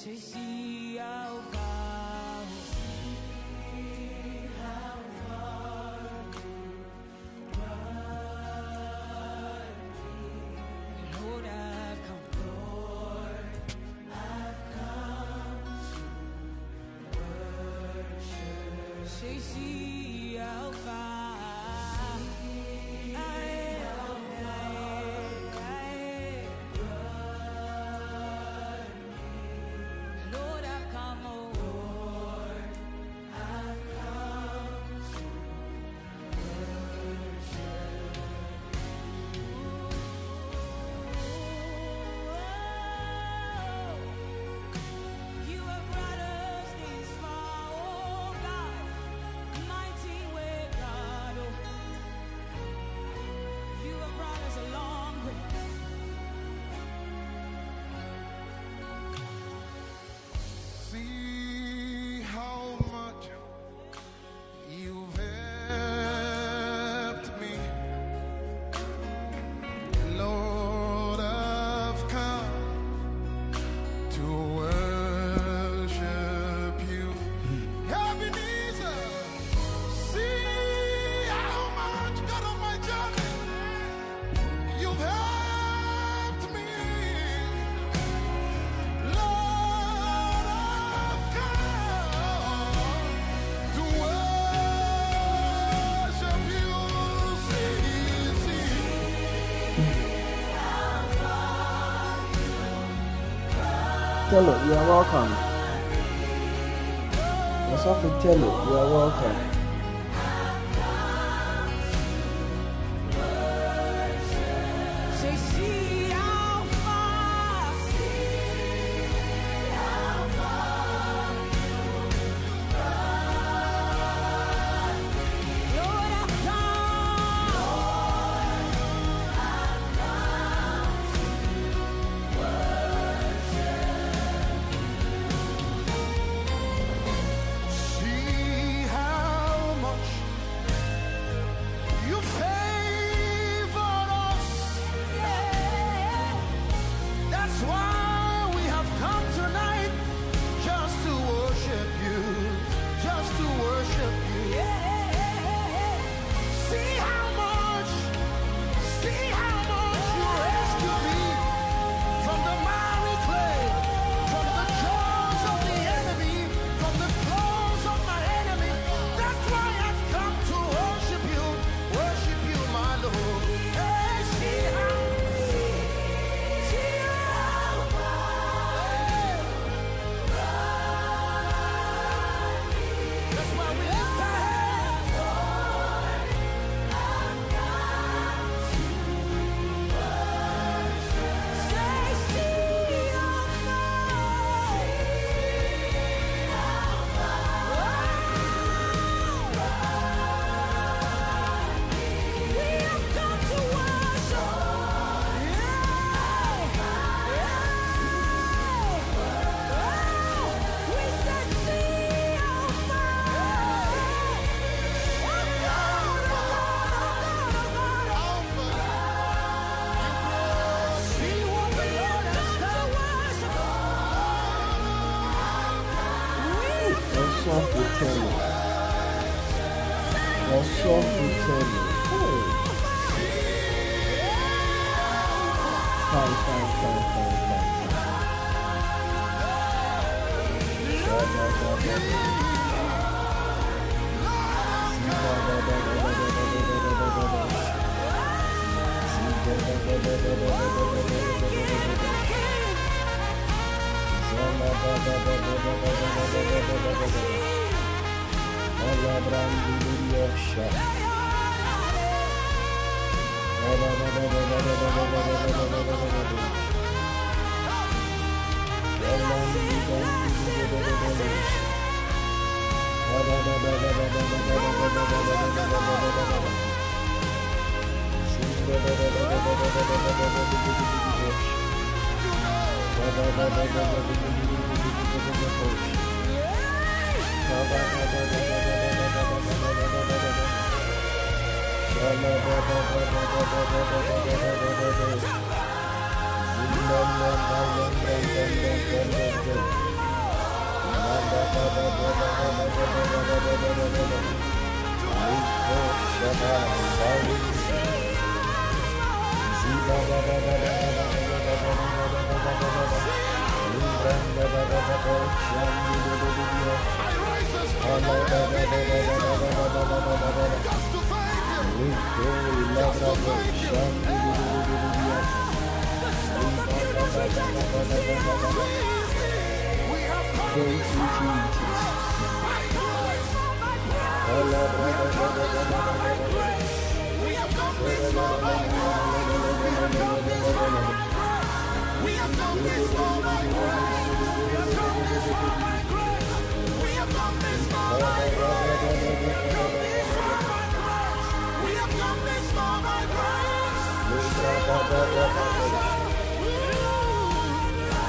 谁心 Tello, you are welcome. Osofitelo, you are welcome.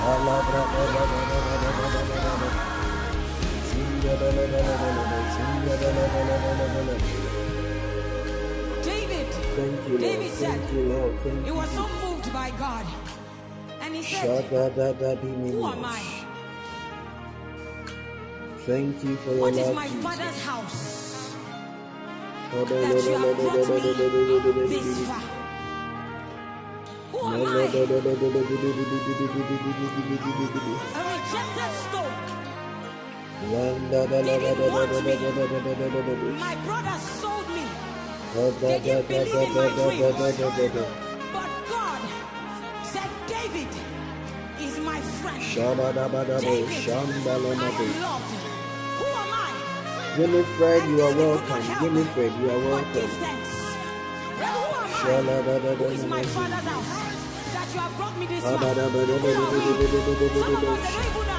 Alabra, alabra, alabra, alabra. David, Thank you, Lord. David said, Thank you, Lord. Thank he was so moved by God. And he said, Who am I? Thank you for your What is my Jesus. father's house that you have brought me this far? Who am I? A rejected stone. My brothers sold me. They didn't believe in my dreams. But God said, David is my friend. David, I am loved. Who am I? Winifred, you are David could not welcome. Winifred, you are welcome. Who am I? Who is my father's house? That you have brought me this far. Who are we?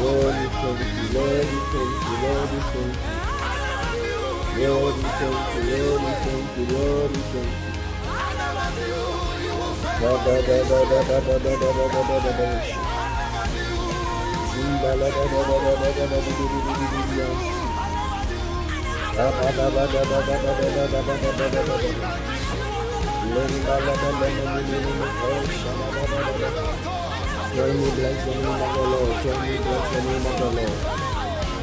Lord, we thank you, Lord, we thank you, Lord, we thank you. Lord, we thank you, Lord, we thank you, Lord, we thank you. Da da da da da da da da da da da da da. Zimba la da da da da da da da da da da da da da. Da da da da da da da da da da da Join bless the name of the Lord. Join bless the name of the Lord.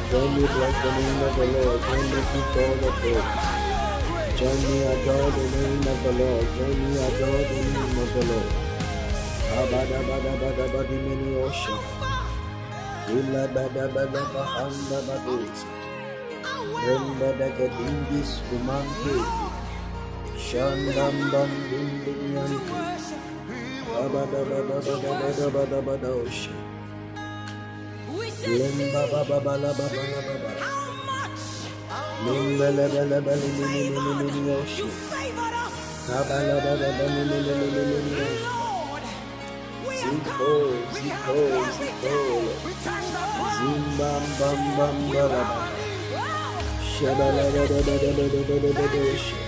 Join bless the name of the Lord. Join me keep all the praise. Join me adore the name of the Lord. Join me adore the name of the Lord. Abada bada bada bada mini ocean. Illa bada bada bahanda badus. Remba da gadindis kumante. Shandambam Bam Bam Bam Bam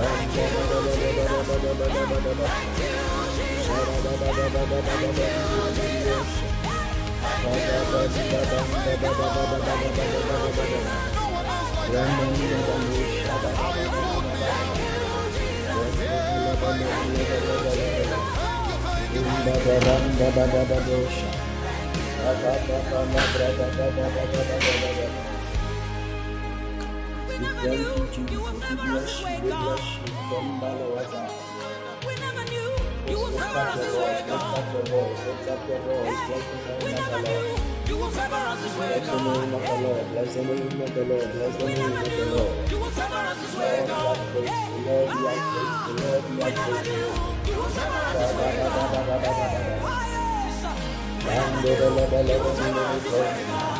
Thank you for we never knew. you, Jesus. We never knew. you. We never knew. you. Don't battle us out. We never knew you were never us this way, God. Lift up your voice. Lift up your voice. Bless the name of the Lord. You will never us this way, God. Bless the knew you the never Bless the name We never knew. You will never us this way, never knew you are faithful. Lord, We never knew. You will never us this way, never knew You will never us this way, God.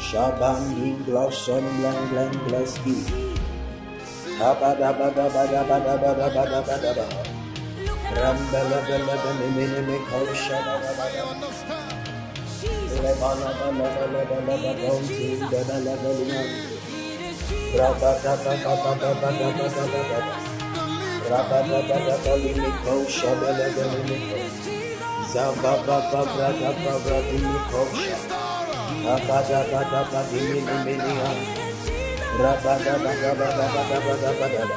Shabanding, blossom, blank, blank, bless thee. Zabba my friend and brother, it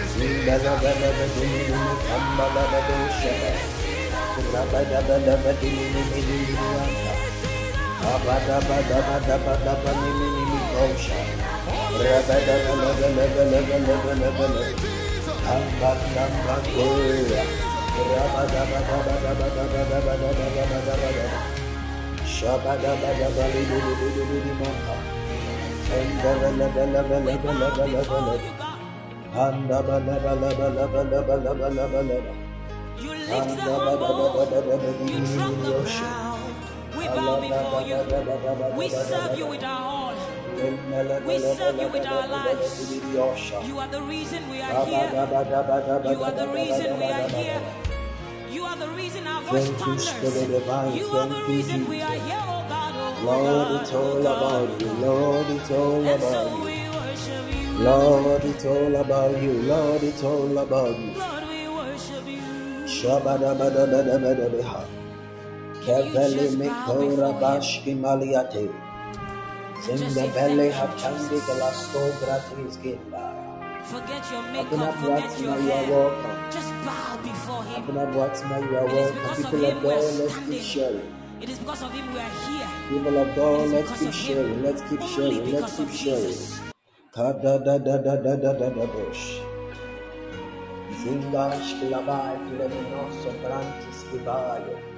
is me. Rabba you lift the humble, you drop the proud. We bow before you. We serve you with our all. We serve you with our lives. You are the reason we are here. You are the reason we are here. You are the reason our voice thunders. You are the reason we are here, oh God. Oh Lord, it's oh all about you. Lord, it's all about you. Lord, it's all about you. Lord, it's all about you. Lord, we worship you. Shabadabadabadabadabaha. Keveli mikora bashki maliate. In the belly of hachandi galasto gratis ginda. Forget your makeup, forget your hair. Just bow before him. Abuna Bwatsma, you are welcome. People of God, let's keep sharing. It is because of him we are here. People of God, let's keep sharing. Let's keep sharing. Let's keep sharing. Ka da da da da da da da da bush. Zindash kilabai kileminos soprantis kibayo.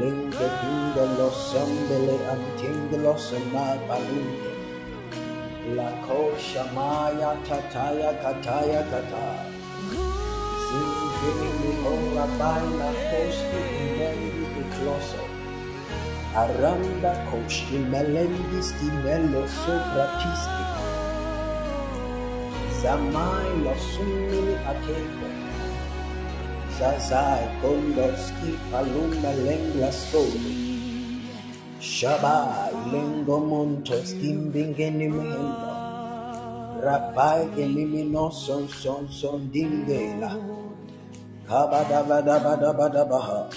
Linge pingelos, sembele antingelos, mai palunge. La kosha maya tataya kataya kata. Singini hora baila kosti imendi pikloso. Aranda kosti melendis di mello sopra tisti. Zamai lo sumini ateko. Zazai, Kondoski, Palumba, Lenguas, Koi, Shabai, Lengo Montos, Kimbingenimendo, Rapai, Kelimino, Son, Son, Son, Dingela, Kabadabadabadabaha,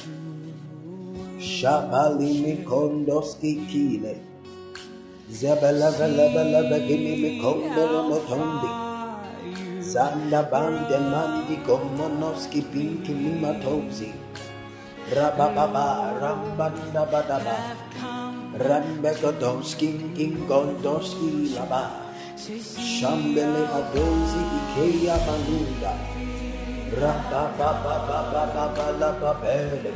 Shabalimi, Kondoski, Kile, Zabalabalabalabaginimi, Kondomotondi, Zanda bande mandi gomonoski binti limatozi. Rabababa rambanda badaba. Rambegodoski gingondoski laba. Shambele adozi ikea manunda. Rababababababa lababele.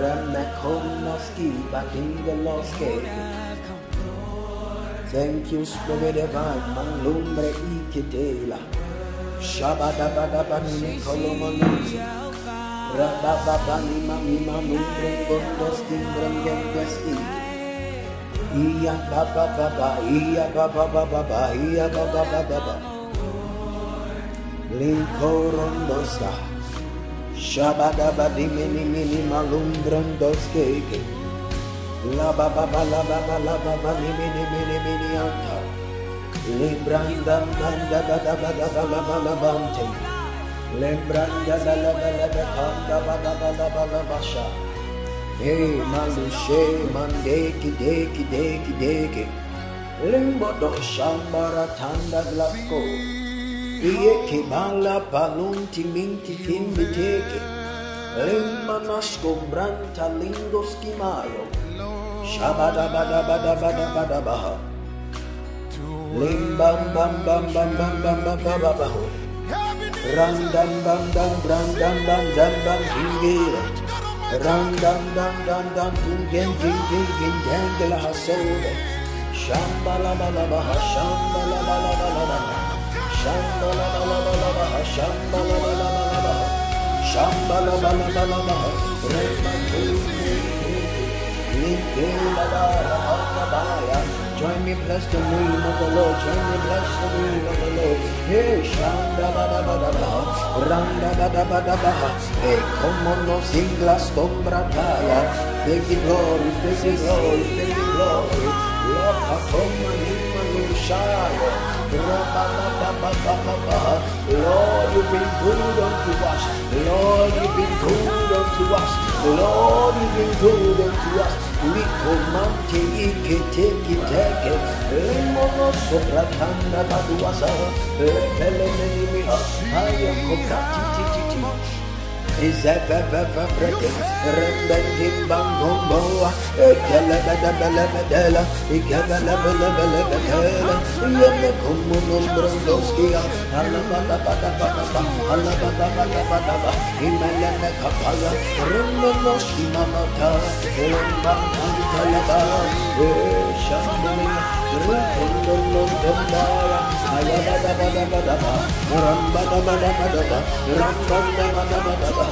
Ramekonoski bakingaloski. Thank you, Spirit Divine, Malumbre Ikitela. Shabadabadabani Kolomonos. Rabababani Mamima Mundrengondos Kindrengondoski. Iya Baba Baba, Iya Baba Baba, Iya Baba Baba. Linkorondosa. Shabadabadi Mini Mini Malumbrendos Keke. La Baba Baba Baba Anta. Lembranda banda bada bada bala bala bante. Lembranda bala bala banda bada bala bala basha. Ei, maluche, mandeke, deke, deke, deke. Lembo do shambara tanda glasco. Iye ke bala palunti minti kimbi teke. Lemba nasco branta lindos da Shabada bada bada bada bada baha. Limbam bam bam bam bam bam bam bam bam bam. Ram dam dam dam ram dam dam dam dam hingira. Ram dam dam dam dam tungen jing jing jing jangla hasode. Shambala bala baha shambala bala bala baha. Shambala bala bala baha shambala bala bala baha. Shambala bala bala baha. Rema Join me, bless the name of the Lord. Join me, bless the name of the Lord. Hey, Shanda Bada Bada Baha, Randa Bada Bada Baha. Hey, come on, no singlas combrataya. Thank you, glory, thank you, glory, thank you, glory. Lord, come on, him, Shaya. Lord, you've been good unto us. Lord, you've been good unto us. Lord, you've been good unto us. Licomante y que te quiteque, el mono sopra canda paduasa, el pelene y mi haya cocatiti Ramba da ba da ba da ba, Ramba da ba da ba da ba,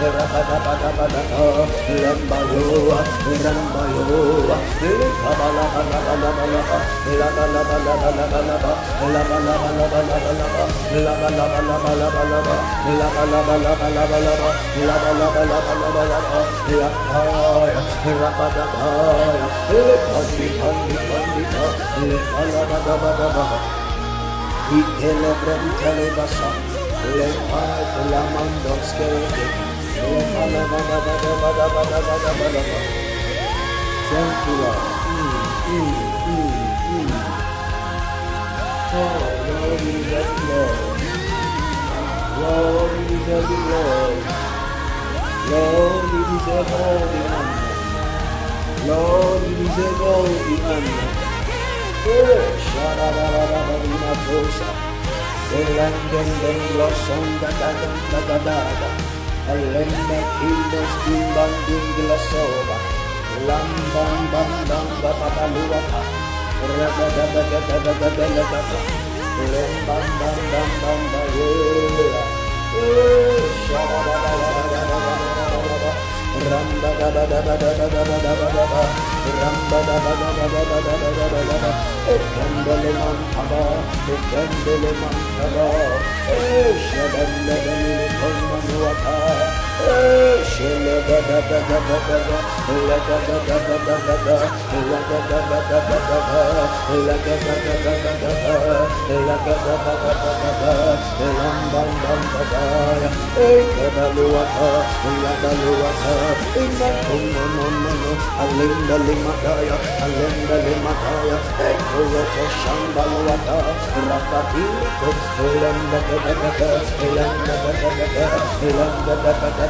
Rabadabadabadaba, Lambayo, Rambayo, Likabalabalabalaba, Labalabalabalaba, Thank you, Lord. Mm, mm, mm, mm. Oh, Lord, the Lord. Lord, Lord. Lord. Lord. Oh, da da da da. Elende kilos kimbang dingla soba. Lam bam bam bam ba ba ba lua pa. Ra da da da da da da da da da da da. Lem bam bam bam bam ba yeah. Eh, sha da da da da da da da da Ramba da ba da ba da ba da ba da ba da ba Ramba da ba da ba da ba da ba da ba da ba Ekendele mantaba Ekendele mantaba Eşe ben de beni konmanı vata Alinda limataya, alinda limataya, ekoloko shambalwata, rapatili ko, elenda da da da da, elenda da da da da, elenda da da da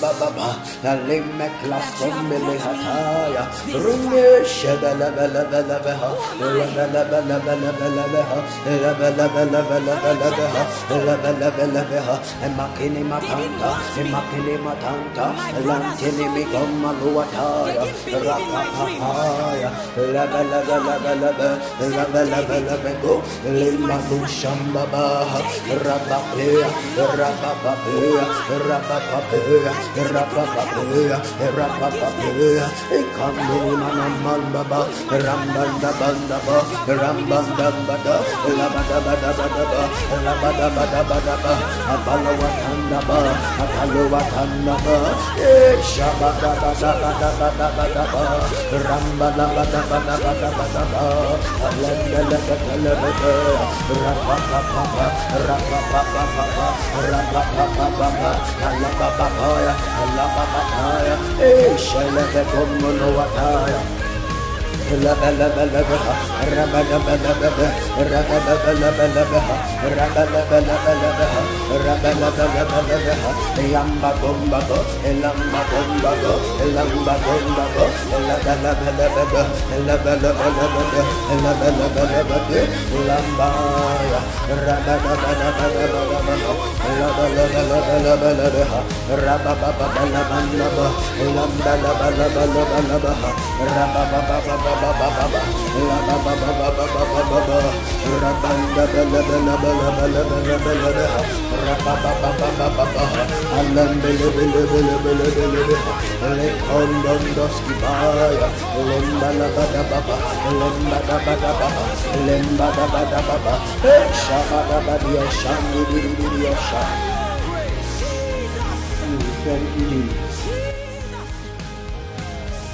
baba, lemme klastombele hataya, runge shebele bele bele beha, lebe lebe lebe lebe lebeha, lebe lebe lebe lebe lebeha, lebe lebe lebeha, emakini matanta, emakini matanta, lantini migomma luataya, rapapapaya, lebe lebe lebe lebe, lebe lebe lebe go, lima du shambaba, rapapea, rapapapea, rapapapea, rapapapea, rapapapea, ikambini manamandaba, rambandabandaba, rambandabada, labadabadabadaba, labadabadabadaba, abalawatandaba, abalawatandaba, eh, shabadabadabadabadabadaba, rambadabadabadabadabadaba, alendelebelebele, rapapapapa, rapapapapa, rapapapapa, alabababaya, alabababaya, eh, Yamba elamba bombago, elabalabalabha, elabalabalabha, elabalabalabha, lambaya, rabalabalabha, elabalabalabha, rabababalabha, elambalabalabha, rabababababababa, rabababababababa, rabandabalabalabalabalabalabalabha, rababababababa, alambelebelebelebelebelebha, lekondondoskibaya, lembalabadababa, lembadabadababa, lembadabadababa, shabadabadia, shandidididia, sha. Thank you,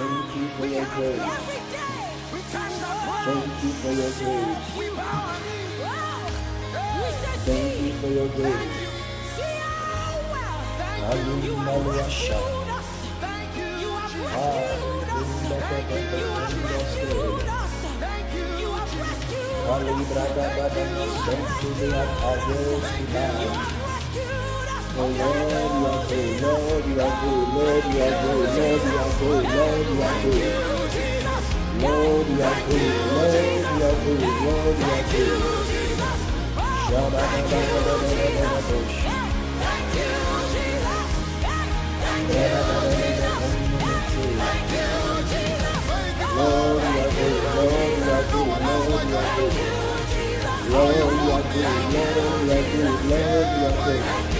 Lord. We Thank you for your grace. every day. We turn the Thank you for your grace. We bow our knees. We Thank you for your grace. see how well. You Hallelujah. have rescued us. You have rescued us. in the You have rescued us. You have rescued us. Kalibrada badana sentulia adios You have rescued us. Oh Lord, you are good, Lord, you are good, Lord, you are good, Lord, you are good, Lord, you are good. Lord, you are good, Lord, you are good, Lord, you are good. Thank you, da da da da da community. Lord, you are good, Lord, you are good, Lord, you are good. Lord, you are good,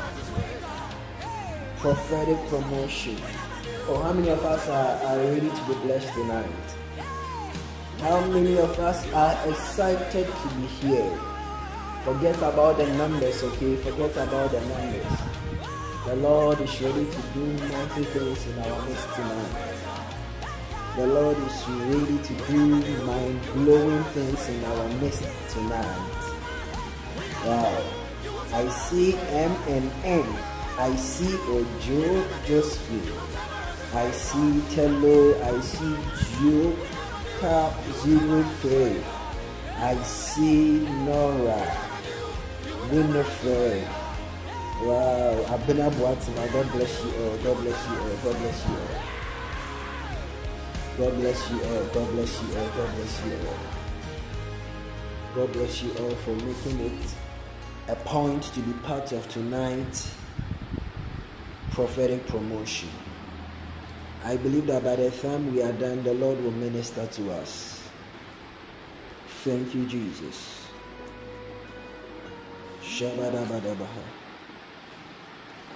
prophetic promotion. Oh, how many of us are, are ready to be blessed tonight? How many of us are excited to be here? Forget about the numbers, okay? Forget about the numbers. The Lord is ready to do mighty things in our midst tonight. The Lord is ready to do mind-blowing things in our midst tonight. Wow. I see M and N I see Ojo Josephine. I see Tello. I see Joka Zero Three. I see Nora. Winifred. Wow, I've God bless you all, God bless you all, God bless you all. God bless you all, God bless you all, God bless you all. God bless you all for making it a point to be part of tonight prophetic promotion. I believe that by the time we are done, the Lord will minister to us. Thank you, Jesus. Shabadabadabaha.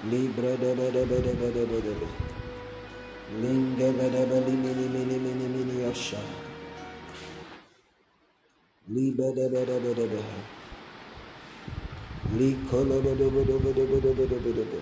Libradabadabadabadabadaba. Lingabadabaliminiminiminiminiyosha. Libadabadabadabaha. Likolobadabadabadabadabadabadaba.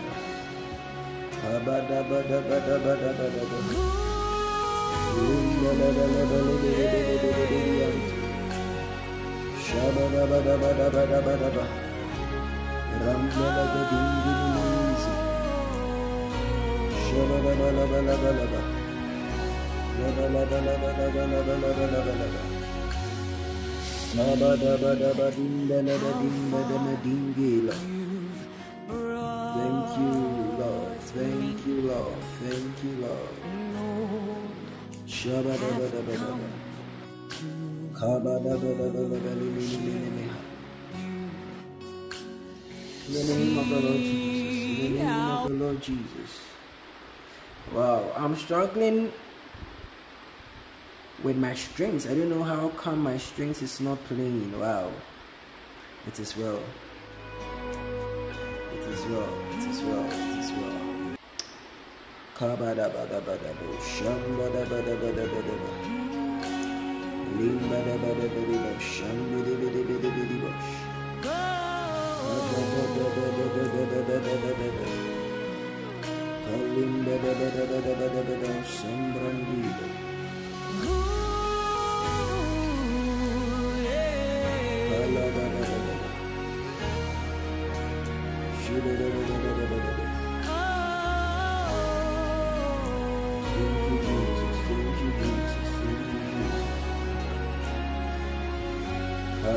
Ba ba da ba da ba ding da da ding da da ding da. Lord. Thank you, Lord. In the name of the Lord Jesus. In the name of the Lord Jesus. Wow, I'm struggling with my strings. I don't know how come my strings is not playing. Wow. It is well. It is well. It is well. Kabada bada bada bu şambada bada bada bada bada. Limbada bada bada bada şambidi bidi bidi bidi boş. Kabada bada bada bada bada bada. Kalimbada bada bada bada bada sambrandido. Kalabada bada bada. Şibada bada bada bada bada.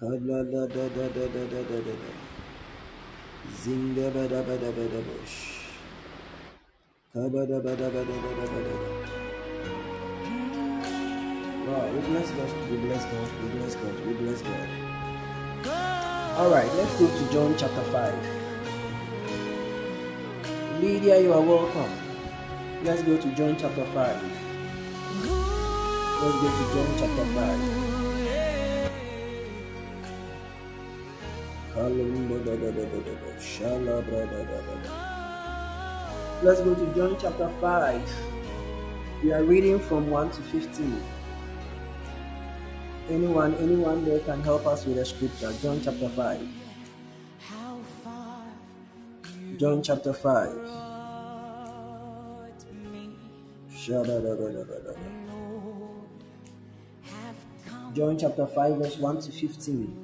Kala da da da da da da da da da. Zinga ba da da ba da da da da da da ba. Wow, we bless God, we bless God, we bless God, we bless God. All right, let's go to John chapter 5. Lydia, you are welcome. Let's go to John chapter 5. Let's go to John chapter 5. Let's go to John chapter 5. We are reading from 1 to 15. Anyone, anyone there can help us with the scripture. John chapter 5. John chapter 5. brought me, Shadadadadadada. Lord, have come John chapter 5, verse 1 to 15.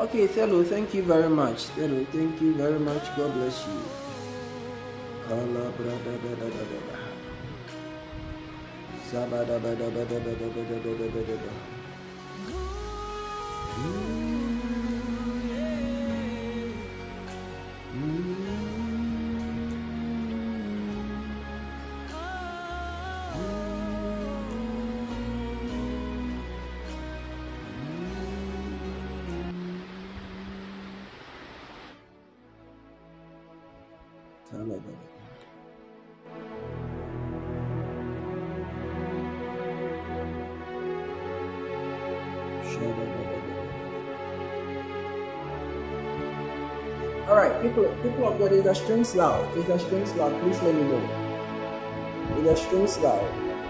Okay, Thelo, thank you very much. Thelo, thank you very much. God bless you. Kalabradabadabadaba. All right, people, people of God, is the strings loud? Is the strings loud? Please let me know. Is the strings loud?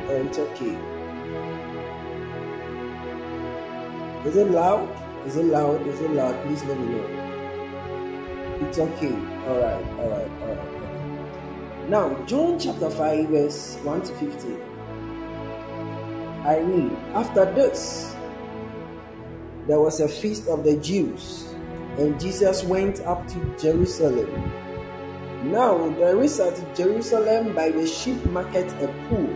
Or it's okay? Is it loud? Is it loud? Is it loud? Please let me know. It's okay. All right, all right, all right. All right. Now, John chapter 5, verse 1 to 15. I read, After this, there was a feast of the Jews, and Jesus went up to Jerusalem. Now there is at Jerusalem by the sheep market a pool,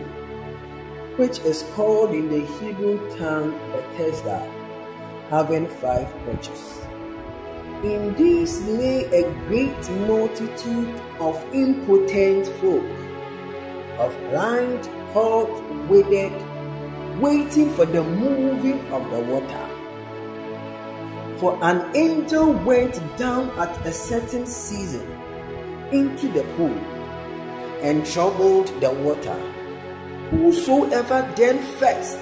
which is called in the Hebrew tongue Bethesda, having five porches. In these lay a great multitude of impotent folk, of blind, halt, withered, waiting for the moving of the water. For an angel went down at a certain season into the pool and troubled the water. Whosoever then first,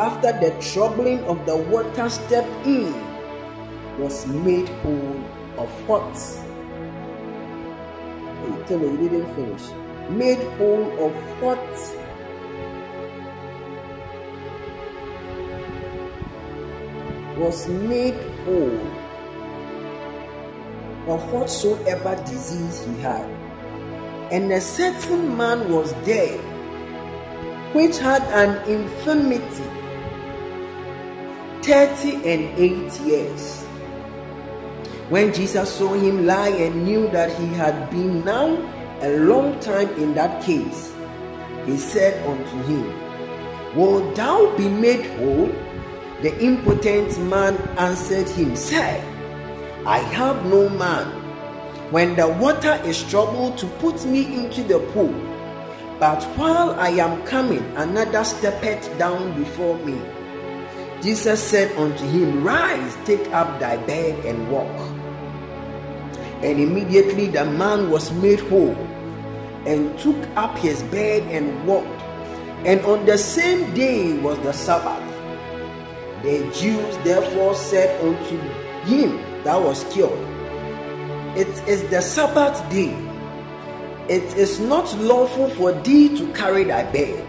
after the troubling of the water, stepped in, was made whole of what? Hey, tell me you didn't finish. Made whole of what? Was made whole of whatsoever disease he had. And a certain man was there which had an infirmity thirty and eight years. When Jesus saw him lie and knew that he had been now a long time in that case, he said unto him, Wilt thou be made whole? The impotent man answered him, Sir, I have no man. When the water is troubled to put me into the pool, but while I am coming, another steppeth down before me. Jesus said unto him, Rise, take up thy bed and walk. And immediately the man was made whole, and took up his bed and walked. And on the same day was the Sabbath. The Jews therefore said unto him that was cured, It is the Sabbath day. It is not lawful for thee to carry thy bed.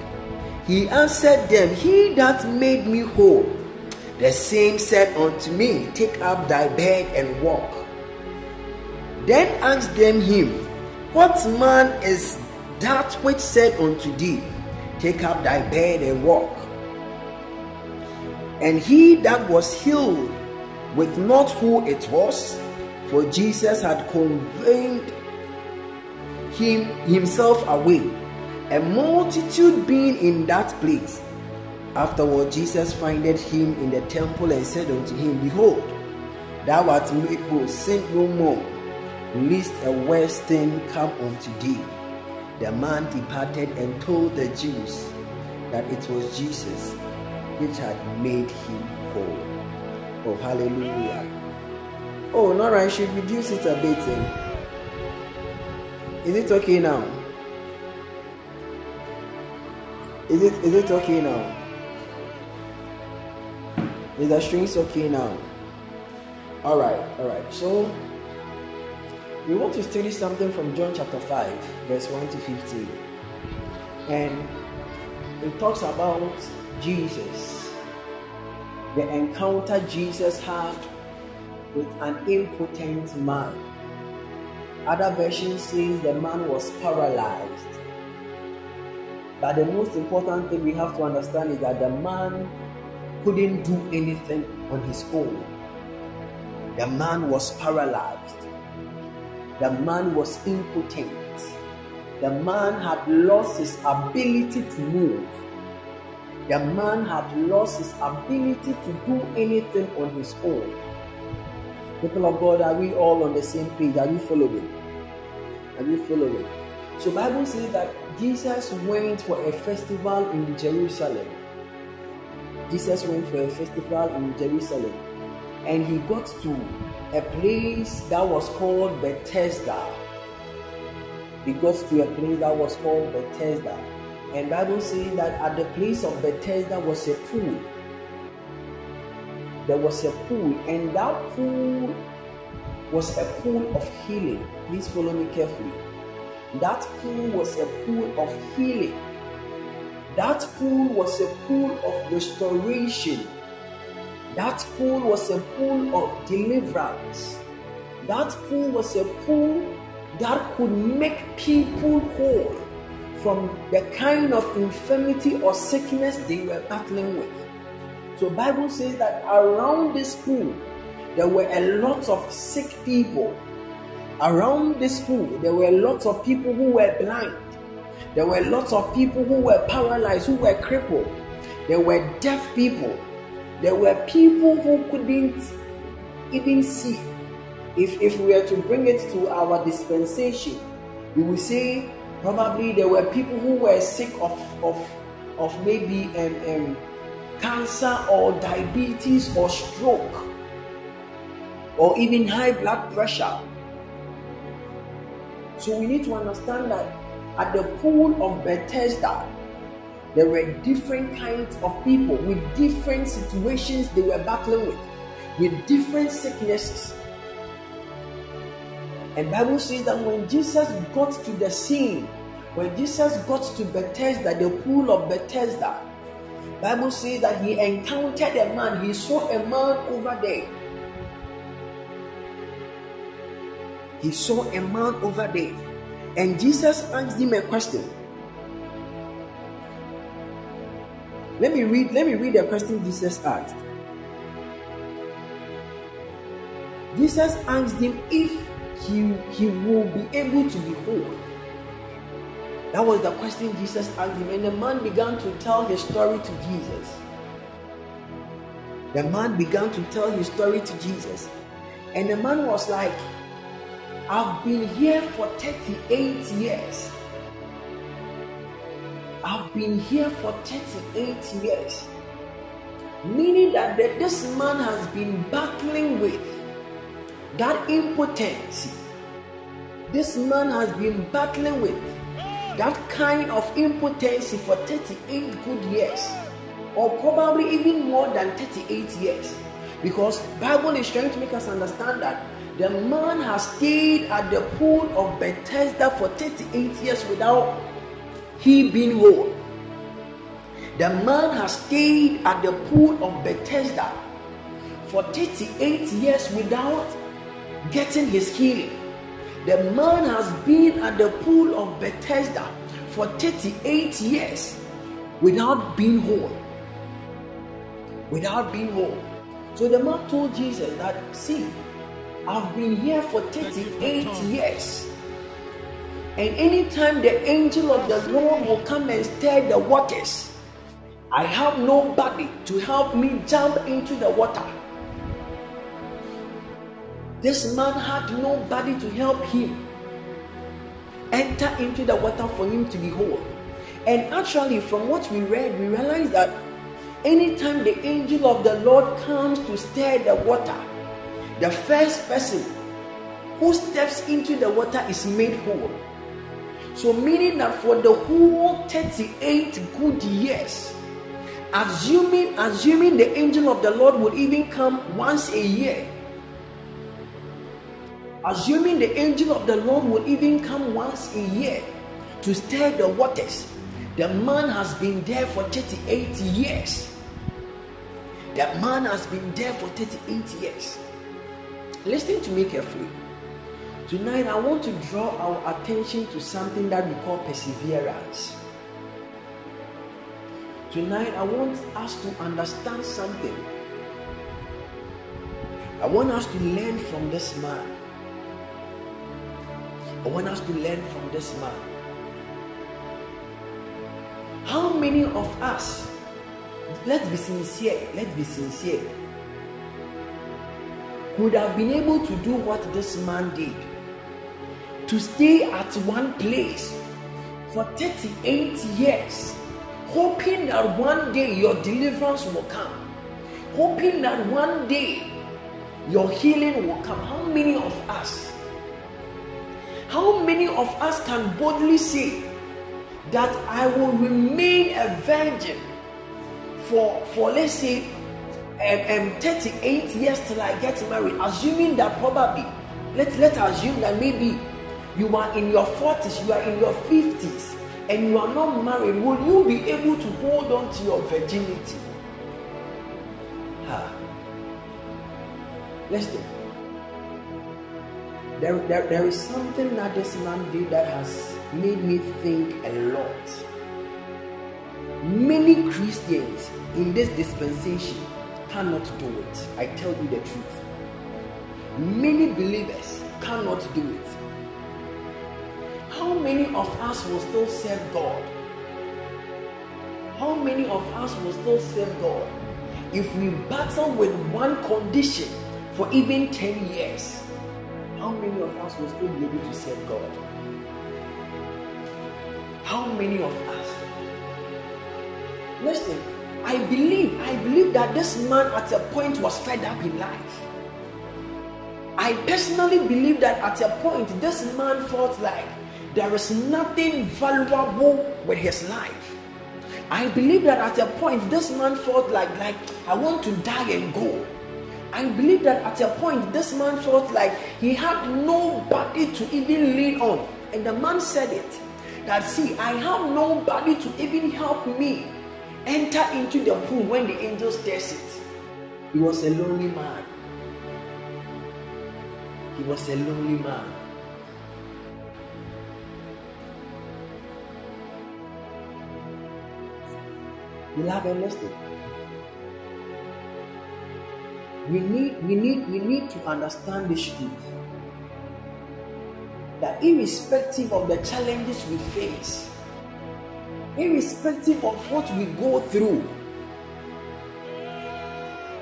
He answered them, He that made me whole, the same said unto me, Take up thy bed and walk. Then asked them him, What man is that which said unto thee, Take up thy bed and walk? And he that was healed with not who it was, for Jesus had conveyed him himself away, a multitude being in that place. Afterward, Jesus findeth him in the temple and said unto him, Behold, thou art made whole, sin no more, lest a worse thing come unto thee. The man departed and told the Jews that it was Jesus which had made him whole. Oh, hallelujah. Oh, Nora, I should reduce it a bit. eh? Is it okay now? Is it is it okay now? Is the strings okay now? Alright, alright. So we want to study something from John chapter 5, verse 1 to 15. And it talks about Jesus. The encounter Jesus had with an impotent man. Other versions says the man was paralyzed. But the most important thing we have to understand is that the man couldn't do anything on his own. The man was paralyzed. The man was impotent. The man had lost his ability to move. The man had lost his ability to do anything on his own. People of God, are we all on the same page? Are you following? Are you following? So Bible says that Jesus went for a festival in Jerusalem. Jesus went for a festival in Jerusalem and he got to a place that was called Bethesda. He got to a place that was called Bethesda. And Bible says that at the place of Bethesda was a pool. There was a pool, and that pool was a pool of healing. Please follow me carefully. That pool was a pool of healing. That pool was a pool of restoration. That pool was a pool of deliverance. That pool was a pool that could make people whole from the kind of infirmity or sickness they were battling with. So Bible says that around this pool there were a lot of sick people. Around this pool there were lots of people who were blind. There were lots of people who were paralyzed, who were crippled. There were deaf people. There were people who couldn't even see. If, if we are to bring it to our dispensation, we will say probably there were people who were sick of, of, of maybe um, um, cancer or diabetes or stroke or even high blood pressure. So we need to understand that at the pool of Bethesda, there were different kinds of people with different situations they were battling with, with different sicknesses. And Bible says that when Jesus got to the scene, when Jesus got to Bethesda, the pool of Bethesda, Bible says that he encountered a man. He saw a man over there. He saw a man over there. And Jesus asked him a question. Let me read, let me read the question Jesus asked. Jesus asked him if he, he will be able to be whole. That was the question Jesus asked him. And the man began to tell his story to Jesus. The man began to tell his story to Jesus. And the man was like, I've been here for 38 years. I've been here for 38 years. Meaning that this man has been battling with that impotency. This man has been battling with that kind of impotency for 38 good years, or probably even more than 38 years. Because Bible is trying to make us understand that the man has stayed at the pool of Bethesda for 38 years without he being whole. The man has stayed at the pool of Bethesda for 38 years without getting his healing. The man has been at the pool of Bethesda for 38 years without being whole. Without being whole. So the man told Jesus that, see, I've been here for 38 years. And anytime the angel of the Lord will come and stir the waters, I have nobody to help me jump into the water. This man had nobody to help him enter into the water for him to be whole. And actually, from what we read, we realize that anytime the angel of the Lord comes to stir the water, the first person who steps into the water is made whole. So, meaning that for the whole 38 good years, assuming assuming the angel of the Lord would even come once a year, assuming the angel of the Lord will even come once a year to stir the waters, the man has been there for 38 years. The man has been there for 38 years. Listen to me carefully. Tonight, I want to draw our attention to something that we call perseverance. Tonight, I want us to understand something. I want us to learn from this man. I want us to learn from this man. How many of us, let's be sincere, let's be sincere, would have been able to do what this man did? To stay at one place for 38 years, hoping that one day your deliverance will come, hoping that one day your healing will come. How many of us? How many of us can boldly say that I will remain a virgin for, for let's say, um, um, 38 years till I get married? Assuming that probably, let, let's assume that maybe you are in your 40s, you are in your 50s, and you are not married. Will you be able to hold on to your virginity? Ha. Listen. There, there, there is something that this man did that has made me think a lot. Many Christians in this dispensation cannot do it. I tell you the truth. Many believers cannot do it. How many of us will still serve God? How many of us will still serve God if we battle with one condition for even 10 years? How many of us will still be able to serve God? How many of us? Listen, I believe, I believe that this man at a point was fed up in life. I personally believe that at a point this man felt like there is nothing valuable with his life. I believe that at a point this man felt like like I want to die and go. I believe that at a point this man felt like he had nobody to even lean on. And the man said it that see, I have nobody to even help me enter into the pool when the angels test it. He was a lonely man. He was a lonely man. Beloved, listen. We need, we need, we need to understand this truth. That irrespective of the challenges we face, irrespective of what we go through,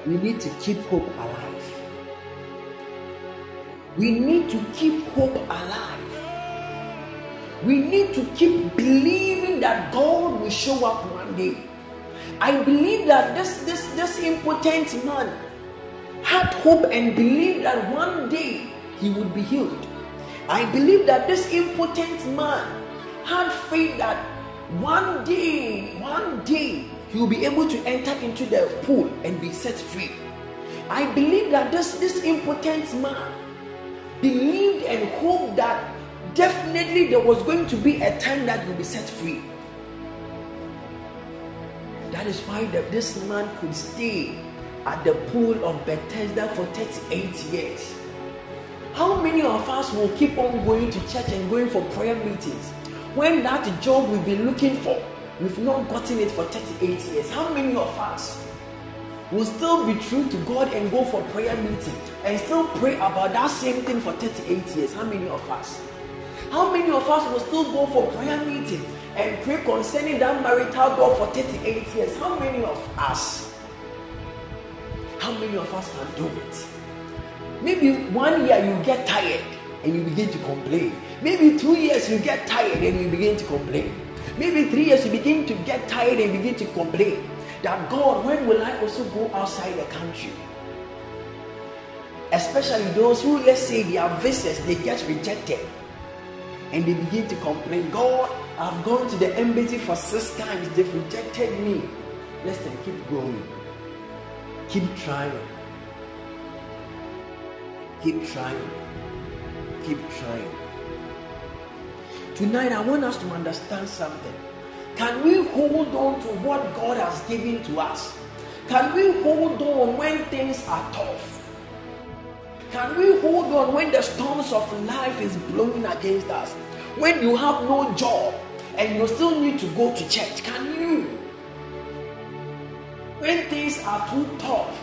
we need to keep hope alive. We need to keep hope alive. We need to keep believing that God will show up one day. I believe that this this this impotent man had hope and believed that one day he would be healed. I believe that this impotent man had faith that one day, one day he will be able to enter into the pool and be set free. I believe that this this impotent man believed and hoped that definitely there was going to be a time that he will be set free. That is why the, this man could stay at the pool of Bethesda for 38 years. How many of us will keep on going to church and going for prayer meetings when that job we've been looking for, we've not gotten it for 38 years? How many of us will still be true to God and go for prayer meeting and still pray about that same thing for 38 years? How many of us? How many of us will still go for prayer meeting and pray concerning that marital door for 38 years? How many of us? How many of us can do it? Maybe one year you get tired and you begin to complain. Maybe two years you get tired and you begin to complain. Maybe three years you begin to get tired and begin to complain that God, when will I also go outside the country? Especially those who, let's say, their visas they get rejected and they begin to complain. God, I've gone to the embassy for six times, they've rejected me. Listen, keep going, keep trying, keep trying, keep trying. Tonight, I want us to understand something. Can we hold on to what God has given to us? Can we hold on when things are tough? Can we hold on when the storms of life is blowing against us? When you have no job and you still need to go to church, can you? When things are too tough,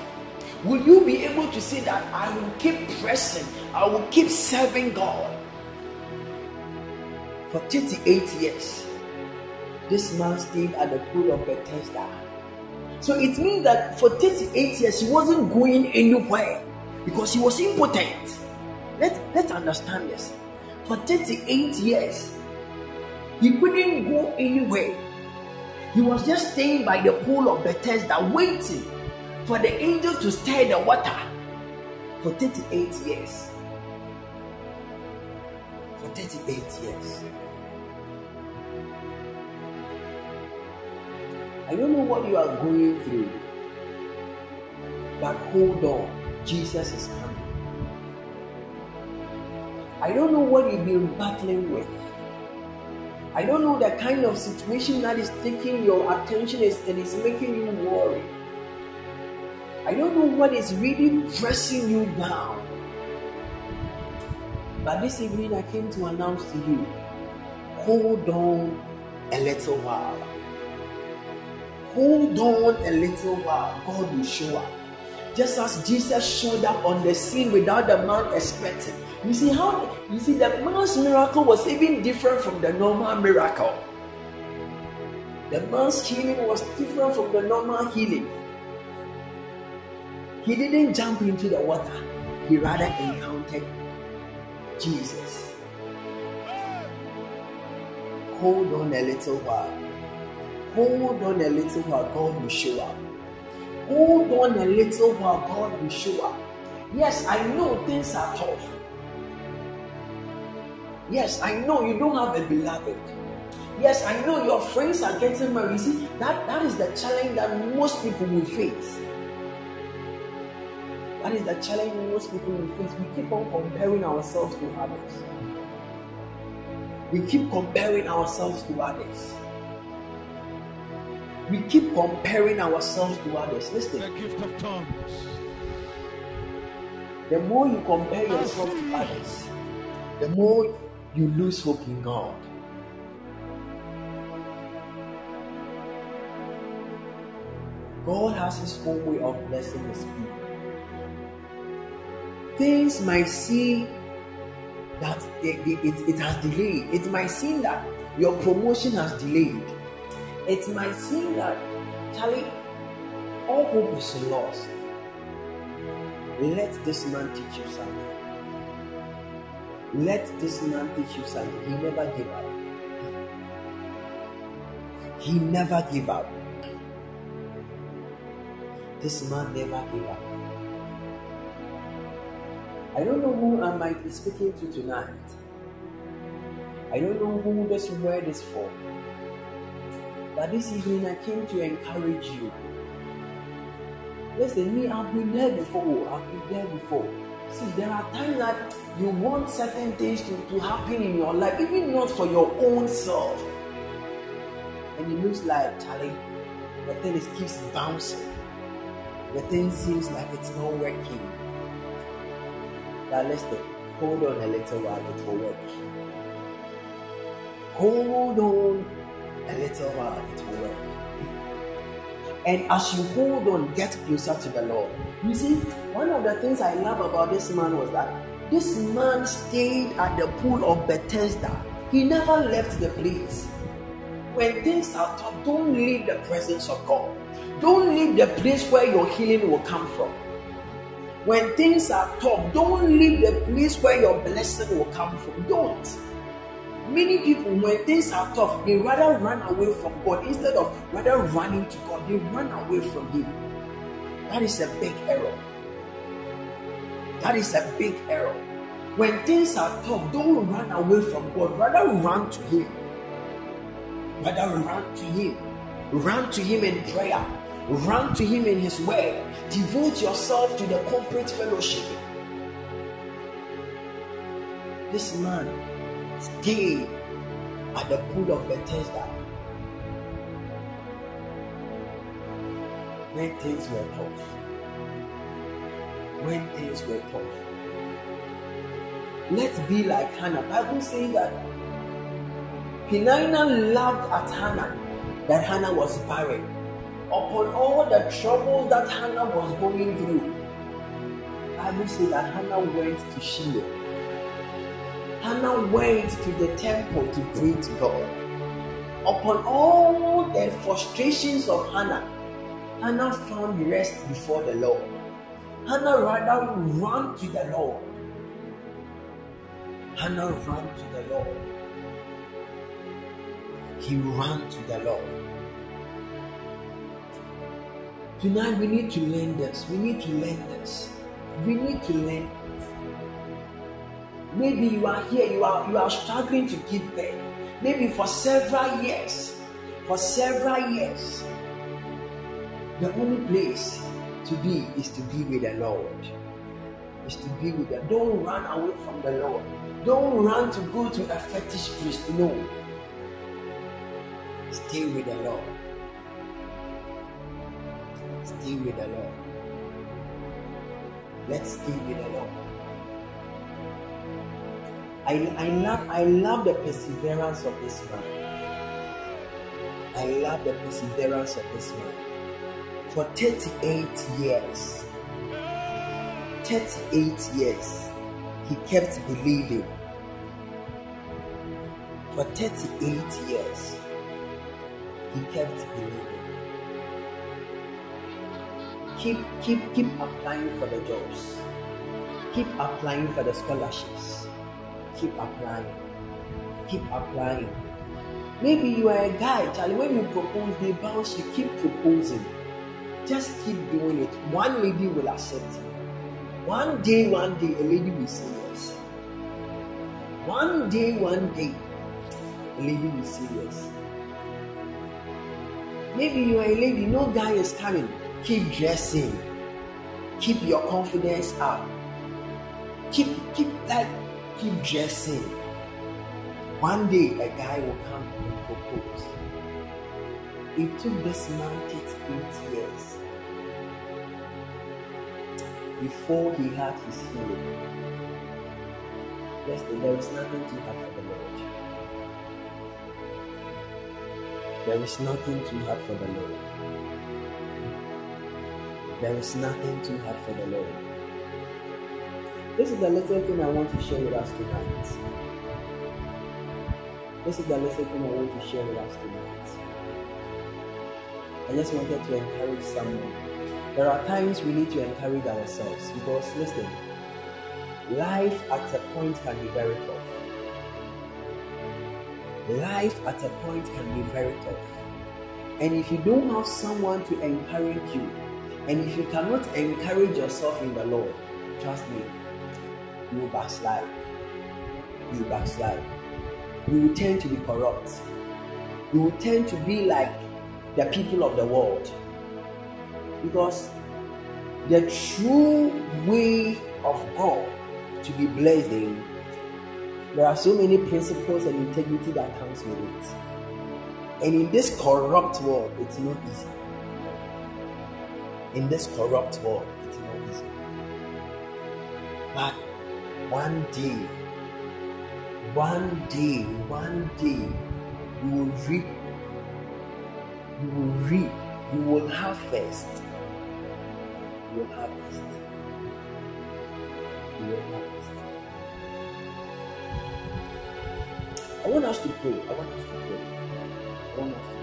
will you be able to say that I will keep pressing, I will keep serving God? For 38 years, this man stayed at the pool of Bethesda. So it means that for 38 years he wasn't going anywhere because he was impotent. Let, let's understand this. For 38 years, he couldn't go anywhere. He was just staying by the pool of Bethesda, waiting for the angel to stir the water for 38 years. For 38 years. I don't know what you are going through, but hold on. Jesus is coming. I don't know what you've been battling with. I don't know the kind of situation that is taking your attention and is making you worry. I don't know what is really pressing you down. But this evening I came to announce to you hold on a little while. Hold on a little while. God will show up. Just as Jesus showed up on the scene without the man expecting. You see how you see the man's miracle was even different from the normal miracle. The man's healing was different from the normal healing. He didn't jump into the water, he rather encountered Jesus. Hold on a little while. Hold on a little while, God will show up. Hold on a little while, God will show up. Yes, I know things are tough. Yes, I know you don't have a beloved. Yes, I know your friends are getting married. You see, that, that is the challenge that most people will face. That is the challenge most people will face. We keep on comparing ourselves to others. We keep comparing ourselves to others. We keep comparing ourselves to others. Listen. The gift of tongues. The more you compare yourself to others, the more you lose hope in God. God has His own way of blessing His people. Things might seem that it, it, it, has delayed. It might seem that your promotion has delayed. It might seem that, Charlie, all hope is lost. Let this man teach you something. Let this man teach you something. He never gave up. He never gave up. This man never gave up. I don't know who I might be speaking to tonight. I don't know who this word is for. But this evening I came to encourage you. Listen, me, I've been there before. I've been there before. See, there are times that you want certain things to, to happen in your life, even not for your own self. And it looks like, Charlie, the thing is keeps bouncing. The thing seems like it's not working. But listen, hold on a little while, it will work. Hold on a little while, it will work. And as you hold on, get closer to the Lord. You see, one of the things I love about this man was that This man stayed at the pool of Bethesda. He never left the place. When things are tough, don't leave the presence of God. Don't leave the place where your healing will come from. When things are tough, don't leave the place where your blessing will come from. Don't. Many people, when things are tough, they rather run away from God instead of rather running to God. They run away from Him. That is a big error. That is a big error. When things are tough, don't run away from God. Rather run to Him. Rather run to Him. Run to Him in prayer. Run to Him in His word. Devote yourself to the corporate fellowship. This man stayed at the pool of Bethesda when things were tough. When things were tough. Let's be like Hannah. Bible says that Penina laughed at Hannah that Hannah was barren. Upon all the trouble that Hannah was going through, Bible says that Hannah went to Shiloh. Hannah went to the temple to pray to God. Upon all the frustrations of Hannah, Hannah found rest before the Lord. Hannah rather ran to the Lord. Hannah ran to the Lord. He ran to the Lord. Tonight we need to learn this. We need to learn this. We need to learn. Maybe you are here, you are you are struggling to give birth. Maybe for several years. For several years. The only place to be is to be with the Lord. Is to be with them. Don't run away from the Lord. Don't run to go to a fetish priest. No. Stay with the Lord. Stay with the Lord. Let's stay with the Lord. I, I love I love the perseverance of this man. I love the perseverance of this man. For 38 years, 38 years, he kept believing. For 38 years, he kept believing. Keep keep keep applying for the jobs. Keep applying for the scholarships. Keep applying. Keep applying. Maybe you are a guy, Charlie. When you propose, they bounce you. Keep proposing. Just keep doing it. One lady will accept you. One day, one day, a lady will say yes. One day, one day, a lady will say yes. Maybe you are a lady, no guy is coming. Keep dressing. Keep your confidence up. Keep keep like keep dressing. One day a guy will come and propose. It took this man 38 years before he had his healing. Listen, there is nothing too hard for the Lord. There is nothing too hard for the Lord. There is nothing too hard for the Lord. This is the little thing I want to share with us tonight. This is the little thing I want to share with us tonight. I just wanted to encourage someone. There are times we need to encourage ourselves because, listen, life at a point can be very tough. Life at a point can be very tough. And if you don't have someone to encourage you, and if you cannot encourage yourself in the Lord, trust me, you will backslide. You will backslide. You will tend to be corrupt. You will tend to be like the people of the world. Because the true way of God to be blessed in, there are so many principles and integrity that comes with it. And in this corrupt world, it's not easy. In this corrupt world, it's not easy. But one day, one day, one day, you will reap. You will reap. You will harvest your harvest. Your harvest. I want us to pray. I want us to pray. I want us to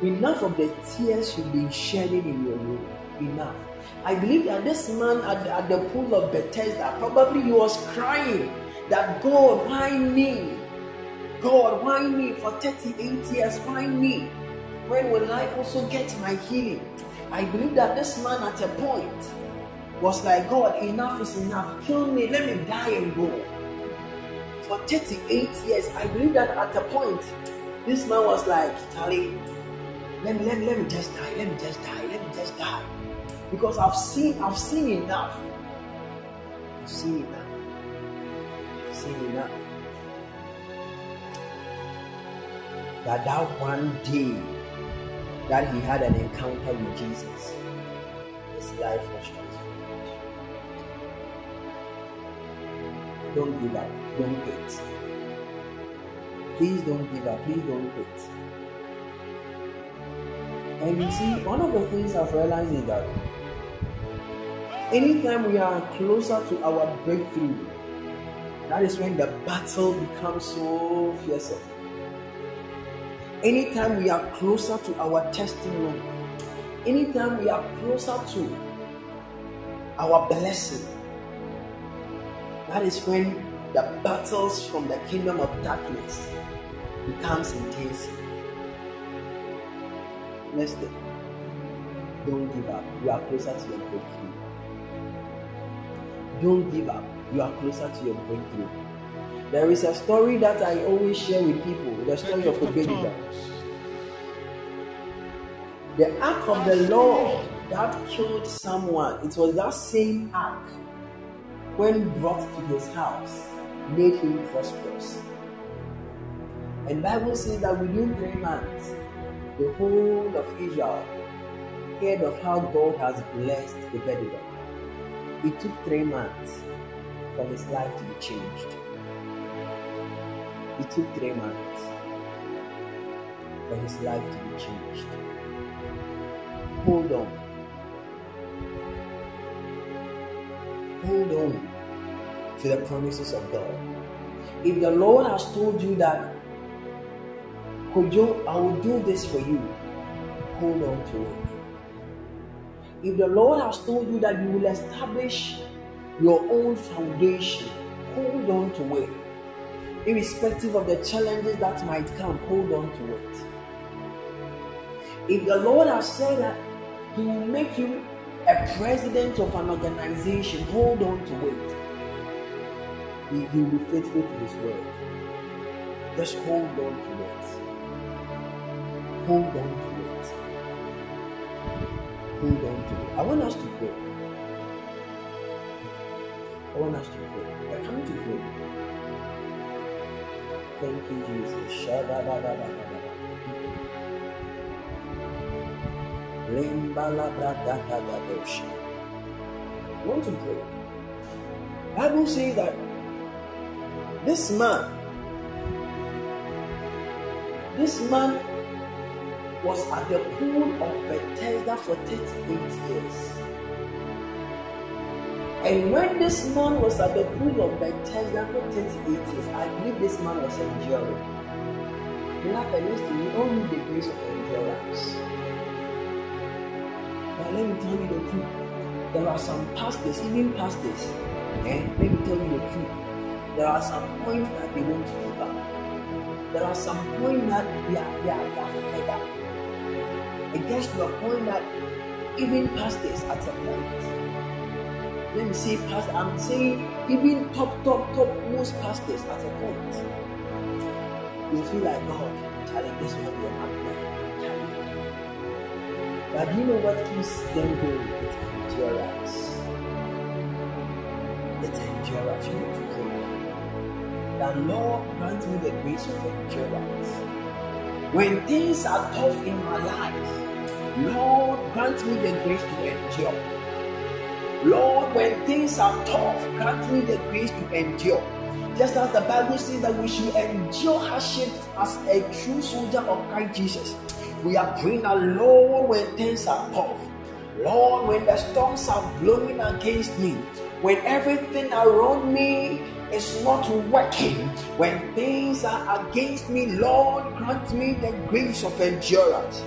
pray. Enough of the tears you've been shedding in your room. Enough. I believe that this man at, at the pool of Bethesda probably he was crying that God, why me? God, why me? For 38 years, why me? When will I also get my healing? I believe that this man at a point was like, God, enough is enough. Kill me, let me die and go. For 38 years, I believe that at a point, this man was like, Charlie, let me, let me, let me just die, let me just die, let me just die. Because I've seen, I've seen enough. I've seen enough. I've seen enough. That that one day that he had an encounter with Jesus, his life was transformed. Don't give up. Don't quit. Please don't give up. Please don't quit. And you see, one of the things I've realized is that anytime we are closer to our breakthrough, that is when the battle becomes so fierce. Anytime we are closer to our testimony, anytime we are closer to our blessing, that is when the battles from the kingdom of darkness becomes intense. Listen, don't give up. You are closer to your breakthrough. Don't give up. You are closer to your breakthrough. There is a story that I always share with people the story of Obedida. The ark of the Lord that killed someone, it was that same ark when brought to his house made him prosperous. And Bible says that within three months, the whole of Israel heard of how God has blessed Obedida. It took three months for his life to be changed. It took three months for his life to be changed. Hold on. Hold on to the promises of God. If the Lord has told you that, Kojo, I will do this for you, hold on to it. If the Lord has told you that you will establish your own foundation, hold on to it. Irrespective of the challenges that might come, hold on to it. If the Lord has said that He will make you a president of an organization, hold on to it. He, will be faithful to His word. Just hold on to it. Hold on to it. Hold on to it. I want us to pray. I want us to pray. We're coming to pray. Thank you, Jesus. Want to pray. Bible says that this man, this man was at the pool of Bethesda for 38 years. And when this man was at the pool of Bethesda for 38 years, I believe this man was enduring. Beloved, listen, you don't need the grace of endurance. But let me tell you the truth. There are some pastors, even pastors, and let me tell you the truth. There are some points that they want to give up. There are some points that they are, they are, they are fed up. It gets to a point that even pastors at a point. Let me say, pastor, I'm saying even top, top, top most pastors at a point. They feel like God, Charlie, this will be an upgrade. But you know what keeps them going? It's endurance. It's endurance. You need to pray. The Lord grant me the grace of endurance. When things are tough in my life, Lord, grant me the grace to endure. Lord, when things are tough, grant me the grace to endure. Just as the Bible says that we should endure hardships as a true soldier of Christ Jesus. We are praying that Lord, when things are tough, Lord, when the storms are blowing against me, when everything around me is not working, when things are against me, Lord, grant me the grace of endurance.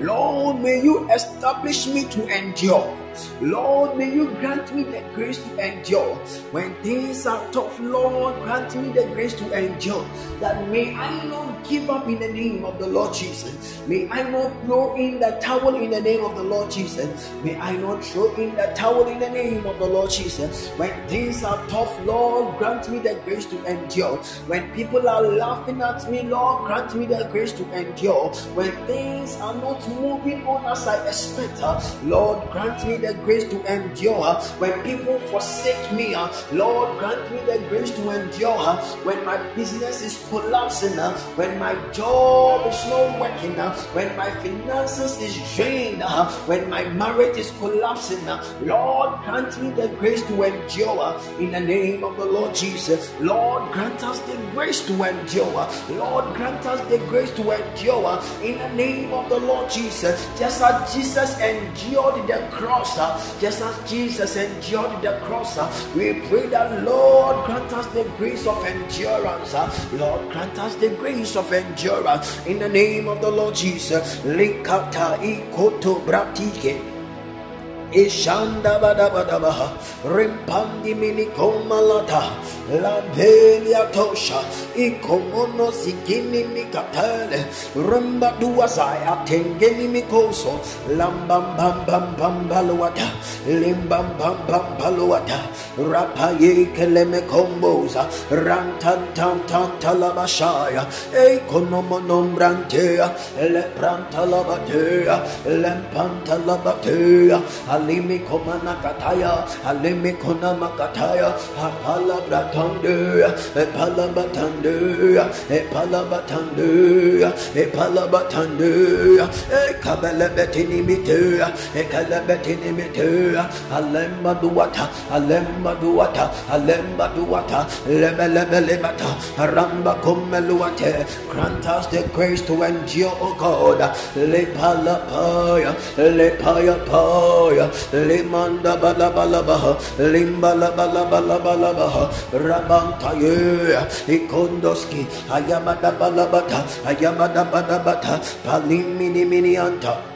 Lord, may you establish me to endure. Lord, may you grant me the grace to endure. When things are tough, Lord, grant me the grace to endure. That may I not give up in the name of the Lord Jesus. May I not throw in the towel in the name of the Lord Jesus. May I not throw in the towel in the name of the Lord Jesus. When things are tough, Lord, grant me the grace to endure. When people are laughing at me, Lord, grant me the grace to endure. When things are not moving on as I expect, uh, Lord, grant me the grace to endure. When people forsake me, uh, Lord, grant me the grace to endure. When my business is collapsing, uh, my job is not working, when my finances is drained, when my marriage is collapsing, Lord, grant me the grace to endure. In the name of the Lord Jesus, Lord, grant us the grace to endure. Lord, grant us the grace to endure. In the name of the Lord Jesus, just as Jesus endured the cross, just as Jesus endured the cross, we pray that Lord grant us the grace of endurance. Lord grant us the grace of endurance. In the name of the Lord Jesus, bratike. Ishanda bada bada baha, rimpandi mini komalata, lampelia tosha, ikomono sikini mikatele, rumba duasaya tengeni mikoso, lambam bam bam bam baluata, limbam bam bam baluata, rapaye keleme komboza, rantan tan tan talabashaya, ekonomonom brantea, lepranta labatea, lempanta labatea, alimi komana kataya, alimi konama kataya, apala bratandea, epala batandea, epala batandea, epala batandea, ekabele betini mitea, ekale betini mitea, alemba duata, alemba duata, alemba duata, lebe lebe lebata, ramba kumeluate, grant us the grace to endure, O God, lepala paya, lepaya paya, limanda bala bala baha, limbala bala bala bala baha, ikondoski, ayamada bala bata, ayamada bada bata, palimini mini anta.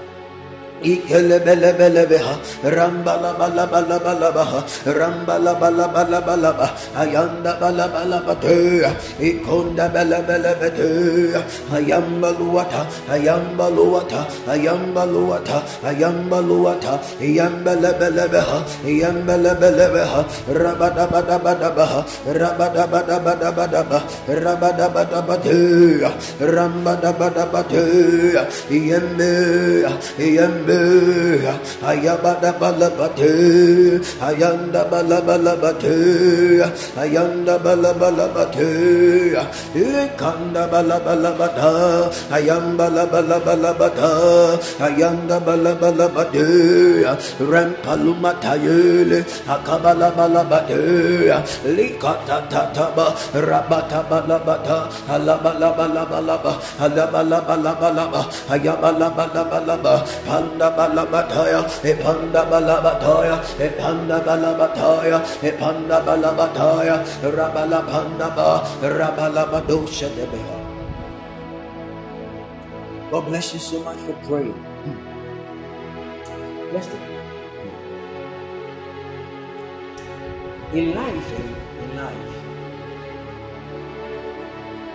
Ikelebelebelebeha, rambala bala bala bala baha, rambala bala bala bala bah, ayanda bala bala bate, ikonda bala bala bate, ayambaluata, ayambaluata, ayambaluata, ayambaluata, yambelebelebeha, yambelebelebeha, rabada bada bada baha, rabada bada bada bada bah, rabada bada bate, rambada bada bate, yembe, yembe ayabada balabate ayanda balabalabate ayanda balabalabate ikanda balabalabata ayamba labalabalabata ayanda balabalabate rempalumatayele akabalabalabate likatataba rabatabalabata alabalabalabalaba alabalabalabalaba ayabalabalaba panda balabataya epanda balabataya epanda balabataya epanda balabataya rabala panda ba rabala badosha debeha God bless you so much for praying. Bless you. In life, eh, in life,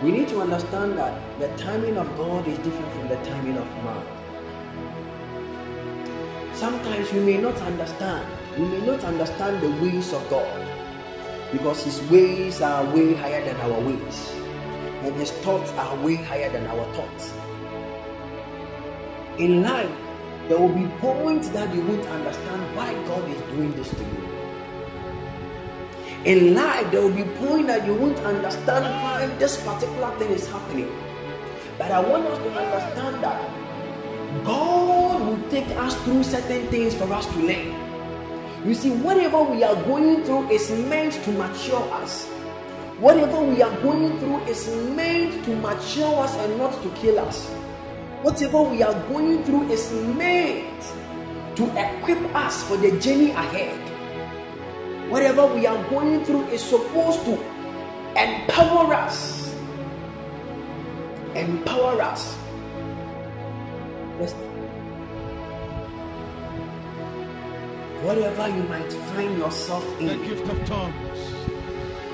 we need to understand that the timing of God is different from the timing of man. Sometimes we may not understand. We may not understand the ways of God because His ways are way higher than our ways, and His thoughts are way higher than our thoughts. In life, there will be points that you won't understand why God is doing this to you. In life, there will be points that you won't understand why this particular thing is happening. But I want us to understand that God will take us through certain things for us to learn. You see, whatever we are going through is meant to mature us. Whatever we are going through is meant to mature us and not to kill us. Whatever we are going through is meant to equip us for the journey ahead. Whatever we are going through is supposed to empower us. Empower us. Whatever you might find yourself in, The gift of tongues.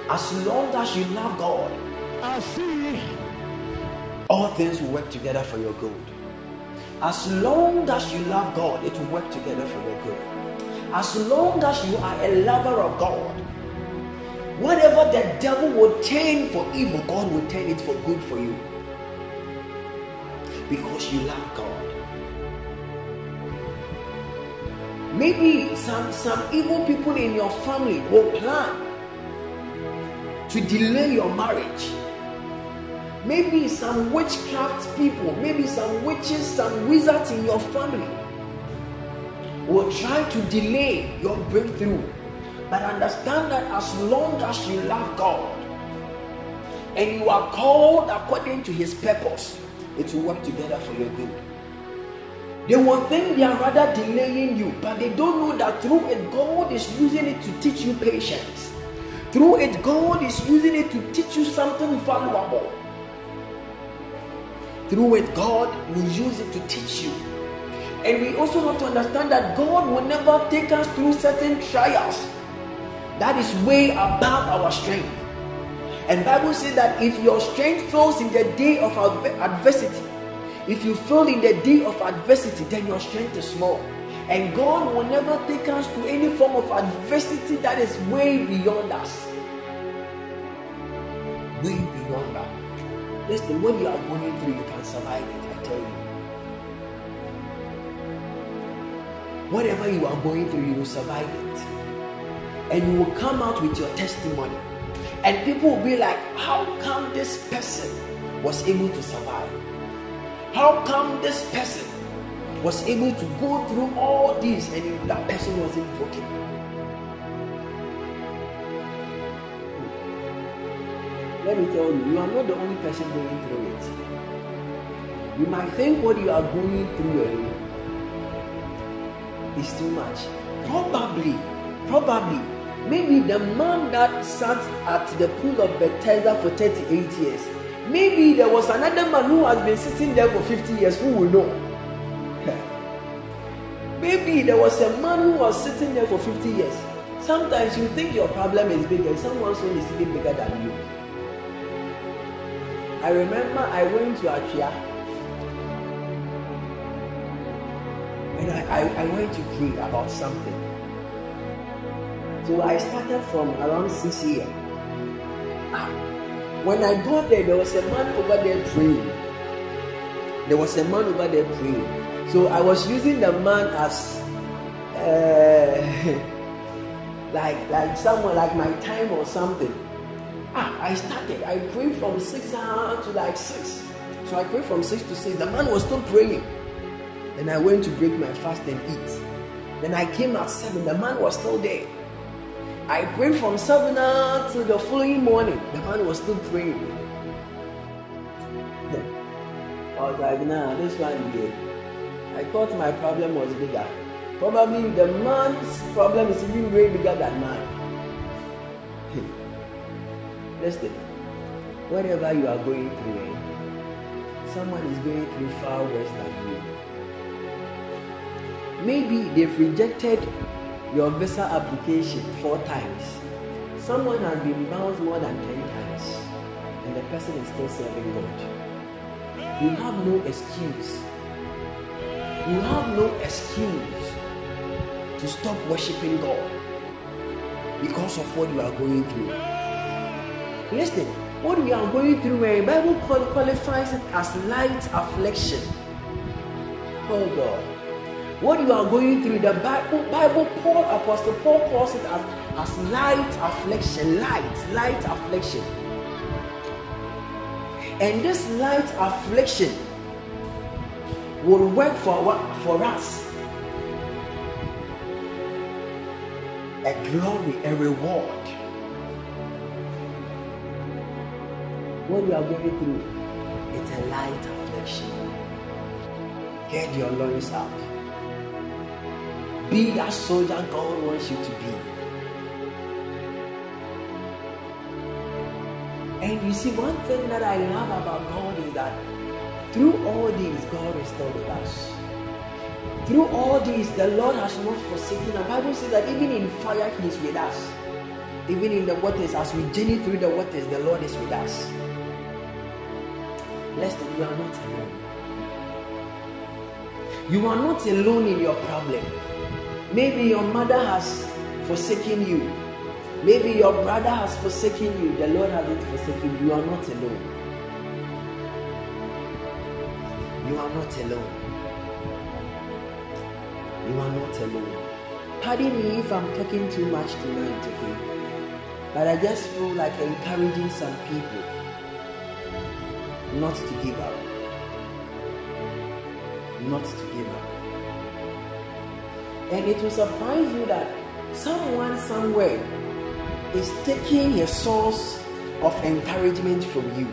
as long as you love God, I see. all things will work together for your good. As long as you love God, it will work together for your good. As long as you are a lover of God, whatever the devil will turn for evil, God will turn it for good for you. Because you love God. Maybe some, some evil people in your family will plan to delay your marriage. Maybe some witchcraft people, maybe some witches, some wizards in your family will try to delay your breakthrough. But understand that as long as you love God and you are called according to his purpose, it will work together for your good. They will think they are rather delaying you, but they don't know that through it, God is using it to teach you patience. Through it, God is using it to teach you something valuable. Through it, God will use it to teach you. And we also have to understand that God will never take us through certain trials that is way above our strength. And Bible says that if your strength fails in the day of adver- adversity, if you fail in the day of adversity, then your strength is small. And God will never take us to any form of adversity that is way beyond us. Way beyond that. Listen, when you are going through, you can survive it, I tell you. Whatever you are going through, you will survive it. And you will come out with your testimony. And people will be like, How come this person was able to survive? How come this person was able to go through all this and that person wasn't broken? Let me tell you, you are not the only person going through it. You might think what you are going through is too much. Probably, probably, maybe the man that sat at the pool of Bethesda for 38 years, maybe there was another man who has been sitting there for 50 years who will know. maybe there was a man who was sitting there for 50 years. Sometimes you think your problem is bigger, someone's own is even bigger than you. I remember I went to Achia and I, I, I went to pray about something. So I started from around 6 a.m. Ah, When I got there, there was a man over there praying. There was a man over there praying. So I was using the man as uh, like like someone like my time or something. Ah, I started. I prayed from six hours to like six. So I prayed from six to six. The man was still praying. Then I went to break my fast and eat. Then I came at seven. The man was still there. I prayed from seven hours to the following morning. The man was still praying. I was like, nah, this one here. I thought my problem was bigger. Probably the man's problem is even way bigger than mine. Listen, whatever you are going through, eh, someone is going through far worse than you. Maybe they've rejected your visa application four times. Someone has been bounced more than 10 times, and the person is still serving God. You have no excuse. You have no excuse to stop worshiping God because of what you are going through. Listen, what we are going through, where the Bible qualifies it as light affliction. Oh God. What you are going through, the Bible, Bible Paul, Apostle Paul calls it as, as light affliction. Light, light affliction. And this light affliction will work for what for us. A glory, a reward. What you are going through, it's a light affliction. Get your loins up. Be that soldier God wants you to be. And you see, one thing that I love about God is that through all these, God is still with us. Through all these, the Lord has not forsaken. The Bible says that even in fire, He is with us. Even in the waters, as we journey through the waters, the Lord is with us. Blessed, you are not alone. You are not alone in your problem. Maybe your mother has forsaken you. Maybe your brother has forsaken you. The Lord hasn't forsaken you. You are not alone. You are not alone. You are not alone. Pardon me if I'm talking too much tonight, okay? But I just feel like encouraging some people not to give up. Not to give up. And it will surprise you that someone somewhere is taking a source of encouragement from you.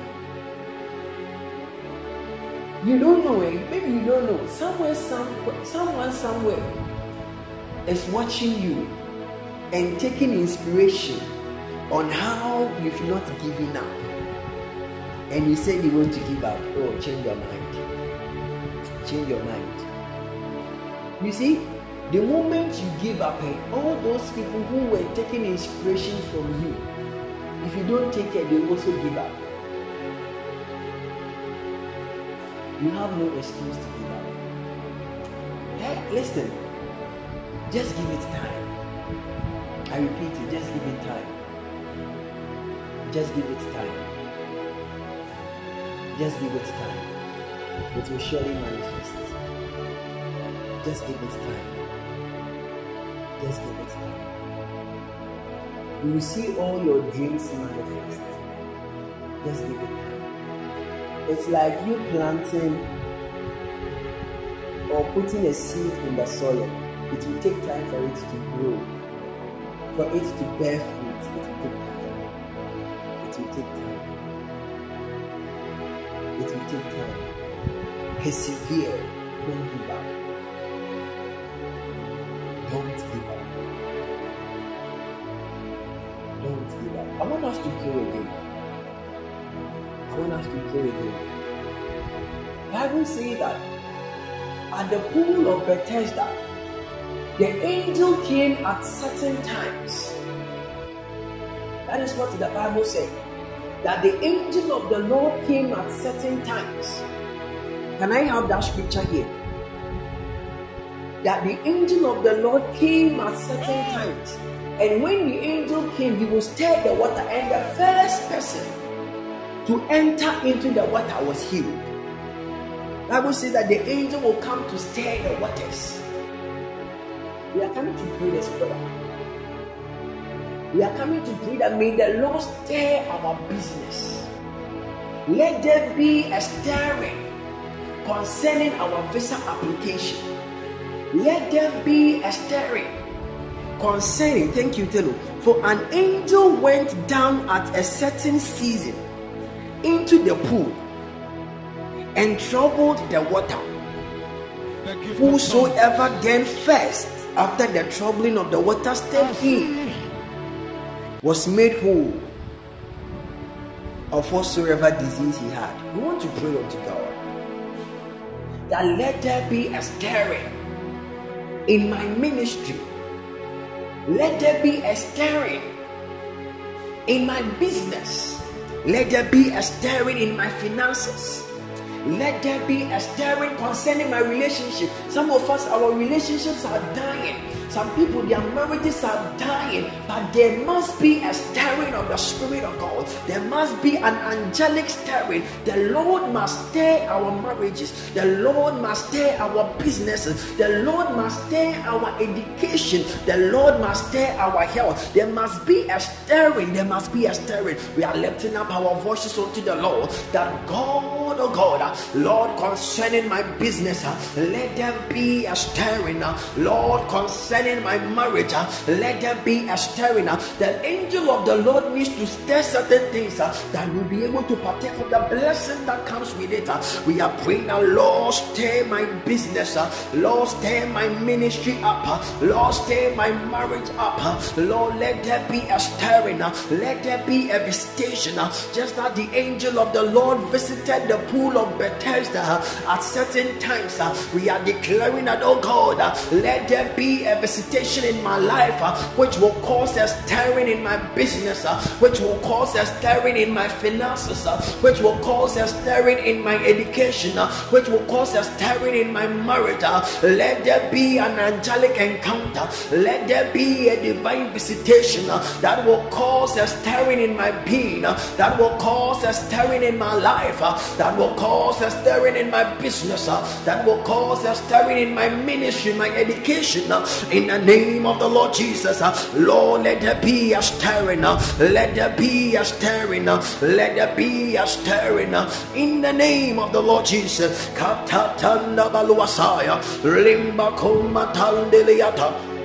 You don't know it. Maybe you don't know. Somewhere, some, someone somewhere is watching you and taking inspiration on how you've not given up. And you said you want to give up. Oh, change your mind. Change your mind. You see, the moment you give up, eh, all those people who were taking inspiration from you, if you don't take it, they also give up. You have no excuse to give up. Hey, listen, just give it time. I repeat it, just give it time. Just give it time. Just give it time. It will surely manifest. Just give it time. Just give it time. You will see all your dreams manifest. Just give it time. It's like you planting or putting a seed in the soil. It will take time for it to grow. For it to bear fruit, it will take time. It will take time. It will take time. Persevere. Don't give up. Don't give up. Up. I want us to pray again. I want us to pray again. Bible says that at the pool of Bethesda, the angel came at certain times. That is what the Bible said. That the angel of the Lord came at certain times. Can I have that scripture here? That the angel of the Lord came at certain times. And when the angel came, he will stir the water, and the first person to enter into the water was healed. Bible says that the angel will come to stir the waters. We are coming to pray this prayer. We are coming to pray that may the Lord stir our business. Let there be a stirring concerning our visa application. Let there be a stirring concerning, thank you, Telu. For an angel went down at a certain season into the pool and troubled the water. Whosoever then first, after the troubling of the water, stepped in, was made whole of whatsoever disease he had. We want to pray unto God that let there be a stirring in my ministry. Let there be a stirring in my business. Let there be a stirring in my finances. Let there be a stirring concerning my relationship. Some of us, our relationships are dying. Some people, their marriages are dying, but there must be a stirring of the Spirit of God. There must be an angelic stirring. The Lord must stir our marriages. The Lord must stir our businesses. The Lord must stir our education. The Lord must stir our health. There must be a stirring. There must be a stirring. We are lifting up our voices unto the Lord that God, oh God, Lord, concerning my business, let there be a stirring. Lord, concerning concerning my marriage, uh, let there be a stirring. uh, The angel of the Lord needs to stir certain things uh, that will be able to partake of the blessing that comes with it. uh. We are praying now, Lord, stir my business, uh, Lord, stir my ministry up, uh, Lord, stir my marriage up, uh, Lord, let there be a stirring, uh, let there be a visitation, uh, just as the angel of the Lord visited the pool of Bethesda uh, at certain times. uh, We are declaring that, oh God, uh, let there be a visitation in my life, uh, which will cause a stirring in my business, uh, which will cause a stirring in my finances, uh, which will cause a stirring in my education, uh, which will cause a stirring in my marriage. uh. Let there be an angelic encounter. Let there be a divine visitation uh, that will cause a stirring in my being, that will cause a stirring in my life, that will cause a stirring in my business, that will cause a stirring in my ministry, my education. uh, In the name of the Lord Jesus, uh, Lord, let there be a stirring. uh, Let there be a stirring. uh, Let there be a stirring. In the name of the Lord Jesus. Katatanda baluasaya, limba komatandeliata.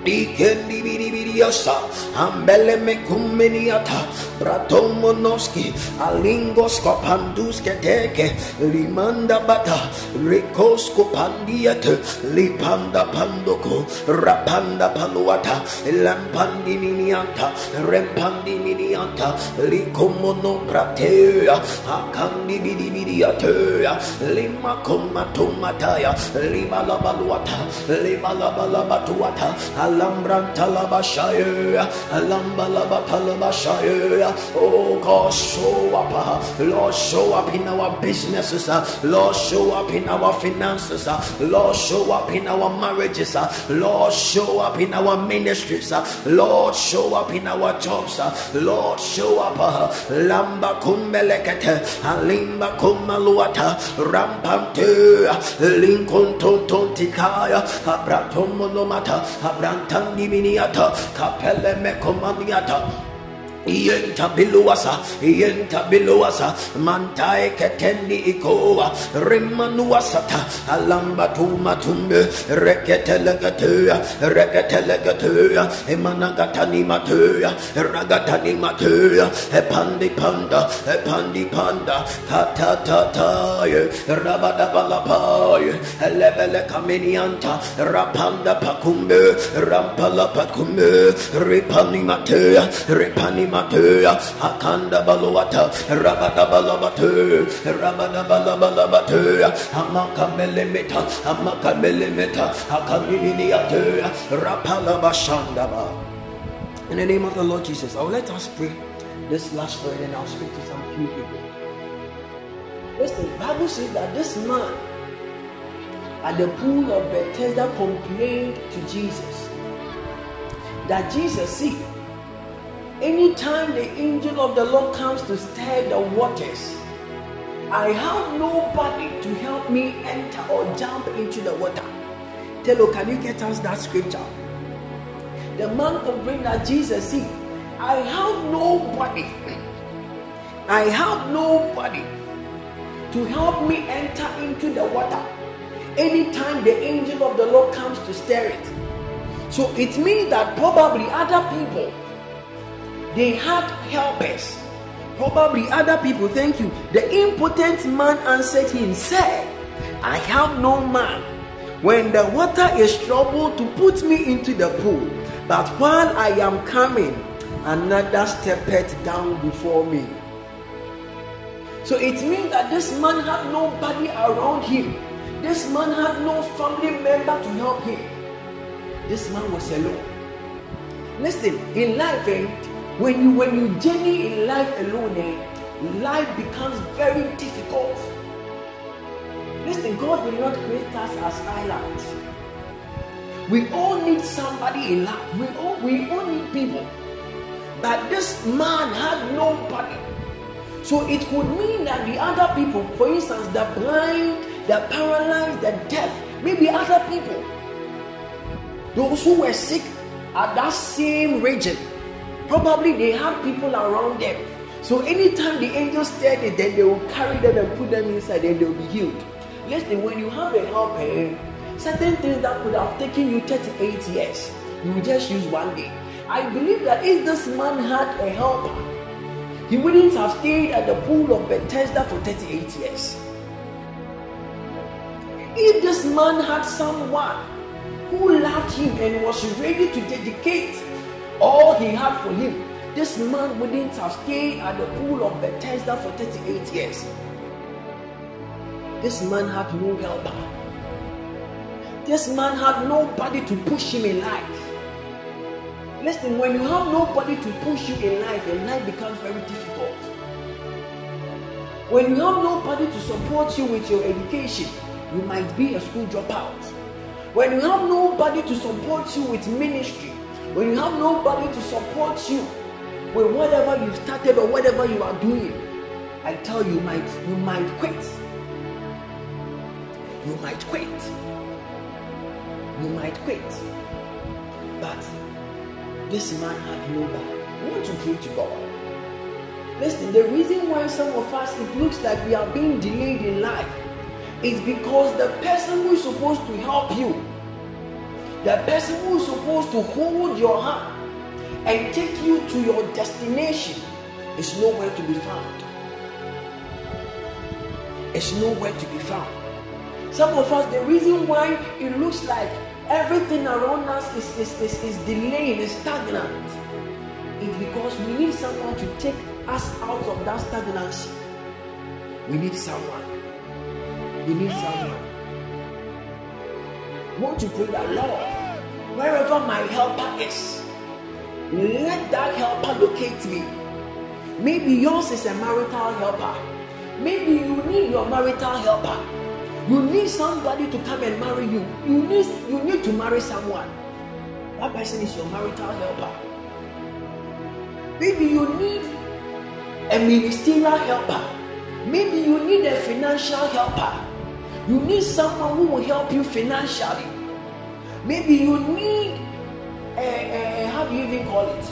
Ikendi bidi bidi yasa, ambele me kumeniata, bratomonoski, alingos kopandus keteke, limanda bata, rikos kopandiate, lipanda pandoko, rapanda paluata, lampandi minianta, rempandi minianta, likomono pratea, akandi bidi bidi atea, lima komatomataya, lima labaluata, lima labalabatuata, alambranta labashaya, alambalabatalabashaya. Oh God, show up, uh, Lord, show up in our businesses, uh, Lord, show up in our finances, uh, Lord, show up in our marriages, Lord, show up in our ministries, Lord, show up in our jobs, Lord, show up. Lamba kumbelekete, alimba kumaluata, rampante, linkon tontontikaya, abratomolomata, abrantandi miniata, kapele mekomaniata. Yenta biluasa, yenta biluasa, mantae ketendi ikoa, rimanuasata, alamba tuma tumbe, reketelegatea, reketelegatea, emanagatani matea, ragatani matea, epandi panda, epandi panda, katatataye, rabadabalapaye, elebele kaminianta, rapanda pakumbe, rampala pakumbe, ripani matea, ripani amaka amaka rapala bashandaba. In the name of the Lord Jesus, will let us pray this last prayer and I'll speak to some few people. Listen, Bible says that this man at the pool of Bethesda complained to Jesus that Jesus, see, anytime the angel of the Lord comes to stir the waters, I have nobody to help me enter or jump into the water. Tell can you get us that scripture? The man complained that Jesus, see, I have nobody. I have nobody to help me enter into the water anytime the angel of the Lord comes to stir it. So it means that probably other people they had helpers. Probably other people, thank you. The impotent man answered him, said, I have no man when the water is troubled to put me into the pool. But while I am coming, another stepped down before me. So it means that this man had nobody around him. This man had no family member to help him. This man was alone. Listen, in life, eh, when you when you journey in life alone, eh, life becomes very difficult. Listen, God will not create us as islands. We all need somebody in life. We all we all need people. But this man had nobody. So it could mean that the other people, for instance, the blind, the paralyzed, the deaf, maybe other people, those who were sick at that same region, probably they had people around them. So anytime the angels stirred it, then they will carry them and put them inside, and they will be healed. Listen, when you have a helper, eh, Certain things that could have taken you 38 years, you will just use one day. I believe that if this man had a helper, he wouldn't have stayed at the pool of Bethesda for 38 years. If this man had someone who loved him and was ready to dedicate all he had for him, this man wouldn't have stayed at the pool of Bethesda for 38 years. This man had no helper. This man had nobody to push him in life. Listen, when you have nobody to push you in life, and life becomes very difficult. When you have nobody to support you with your education, you might be a school dropout. When you have nobody to support you with ministry, when you have nobody to support you with whatever you've started or whatever you are doing, I tell you, you might you might quit. You might quit. You might quit. But this man had nobody. I want to pray to God. Listen, the reason why some of us it looks like we are being delayed in life is because the person who is supposed to help you, the person who is supposed to hold your hand and take you to your destination is nowhere to be found. It's nowhere to be found. Some of us, the reason why it looks like everything around us is, is, is, is delaying, is stagnant, is because we need someone to take us out of that stagnancy. We need someone. We need someone. Want to pray that Lord, wherever my helper is, let that helper locate me. Maybe yours is a marital helper. Maybe you need your marital helper. You need somebody to come and marry you. You need you need to marry someone. That person is your marital helper. Maybe you need a ministerial helper. Maybe you need a financial helper. You need someone who will help you financially. Maybe you need a, a, how do you even call it?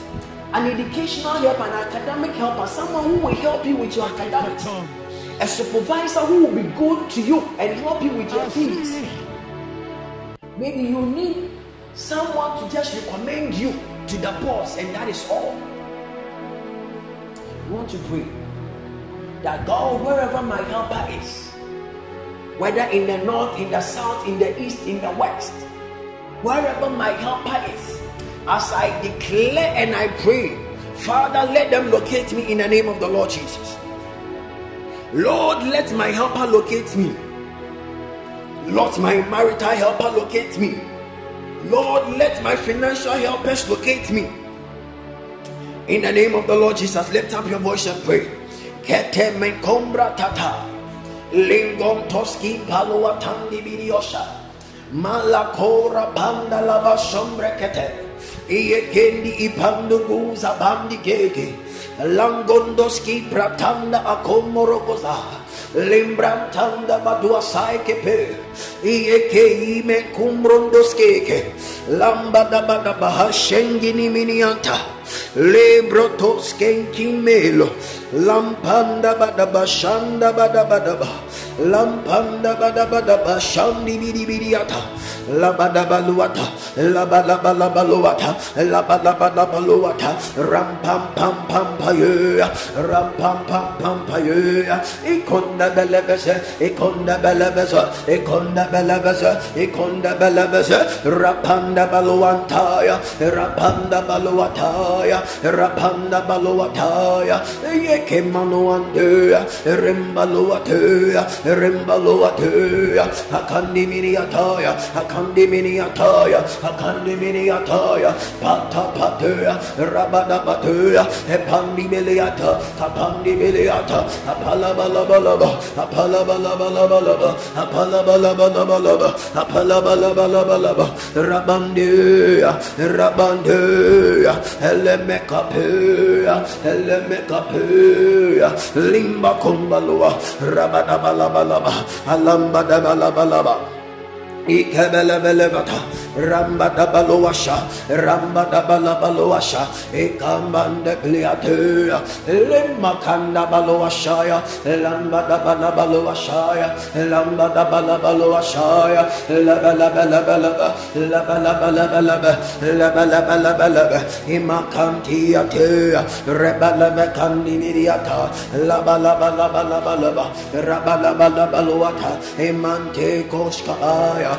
An educational help, an academic helper, someone who will help you with your academics. A supervisor who will be good to you and help you with your things. Maybe you need someone to just recommend you to the boss, and that is all. I want to pray that God, wherever my helper is, whether in the north, in the south, in the east, in the west, wherever my helper is, as I declare and I pray, Father, let them locate me in the name of the Lord Jesus. Lord, let my helper locate me. Lord, my marital helper locate me. Lord, let my financial helpers locate me. In the name of the Lord Jesus, lift up your voice and pray. Kete menkombra tata. Lingon toski palua tandi biriosha. Malakora banda lava sombre kete. Iye kendi ipandu guza bandi keke. Langondoski pratanda akomorogoza. Limbrantanda badua saikepe. Iye ke ime kumbrondoskeke. Lambada bada baha shengini minianta. Lebrotos kenkimelo. Lampanda bada bashanda bada bada ba. Lampanda bada bada bashandi bidi bidiata. Labada baluata. Labada balabaluata. Labada balabaluata. Ram pam pam paye. Ram pam pam pam paye. Ikonda belebese. Ikonda belebese. Ikonda belebese. Ikonda belebese. Rapanda baluantaya. Rapanda baluataya. Rapanda baluataya. Yekemanuandea. Rimbaluataya. Rimbaluataya. Akandi miniataya. Akandi miniataya. Akandi miniataya. Pata patea. Rabada patea. Epandi miliata. Kapandi miliata. Apala balabalaba. Apala balabalabalaba. Apala balabalabalaba. Apala balabalabalaba. Rabandea. Rabandea. Elemekapea. Elemekapea. Limba kumbalua. Balabalaba. Alamba da balabalaba. Ikebelebelebata, Ramba da Baluasha, Ramba da Balabaluasha, Ikambanda Gliatea, Limakanda Baluashaya, Lamba da Balabaluashaya, Lamba da Balabaluashaya, Labalabalabalaba, Labalabalabalaba, Labalabalabalaba, Imakantia Tea, Rebalaba Candiniata, Labalabalabalaba, Rabalabalabaluata, Imante Koskaya,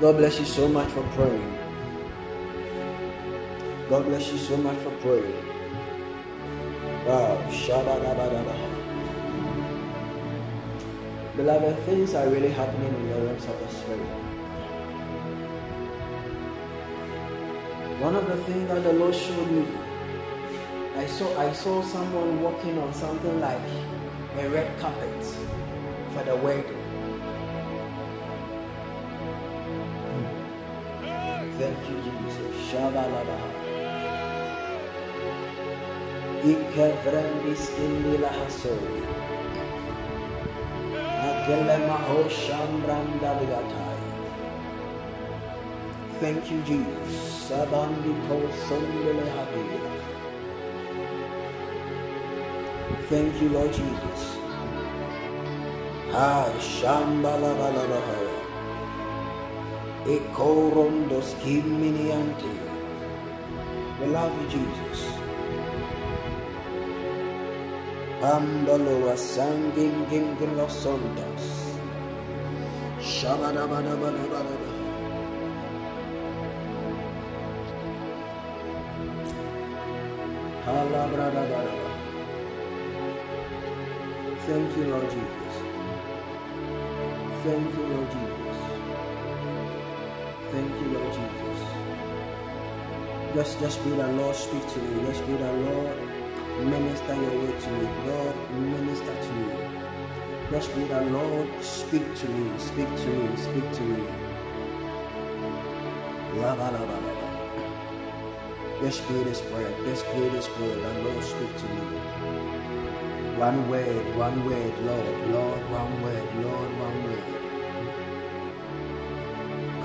God bless you so much for praying. God bless you so much for praying. Wow. Beloved, things are really happening in the realms of the Spirit. One of the things that the Lord showed me, I saw I saw someone walking on something like a red carpet for the wedding. Thank you, Jesus. Shabalabaha. Ikevrendis indila hasori. Agelemaho shambrandaliatai. Thank you, Jesus. Sabandiko sondele habir. Thank you, Lord Jesus. Ah, shambalabalabahaya. Ekorondos kiminiante. We love you, Jesus. Ambaloa sanging ginglos sondas. Shabadabadabadabadaba. Halabradabadaba. Thank you, Lord Jesus. Thank you, Lord Jesus. Thank you, Lord Jesus. Just, just be the Lord speak to me. Just be the Lord minister your way to me. Lord, minister to me. Just be the Lord speak to me. Speak to me. Speak to me. La ba la ba la. Just pray this prayer. Just pray this prayer. The Lord speak to me. One word, one word, Lord, Lord, one word, Lord, one word.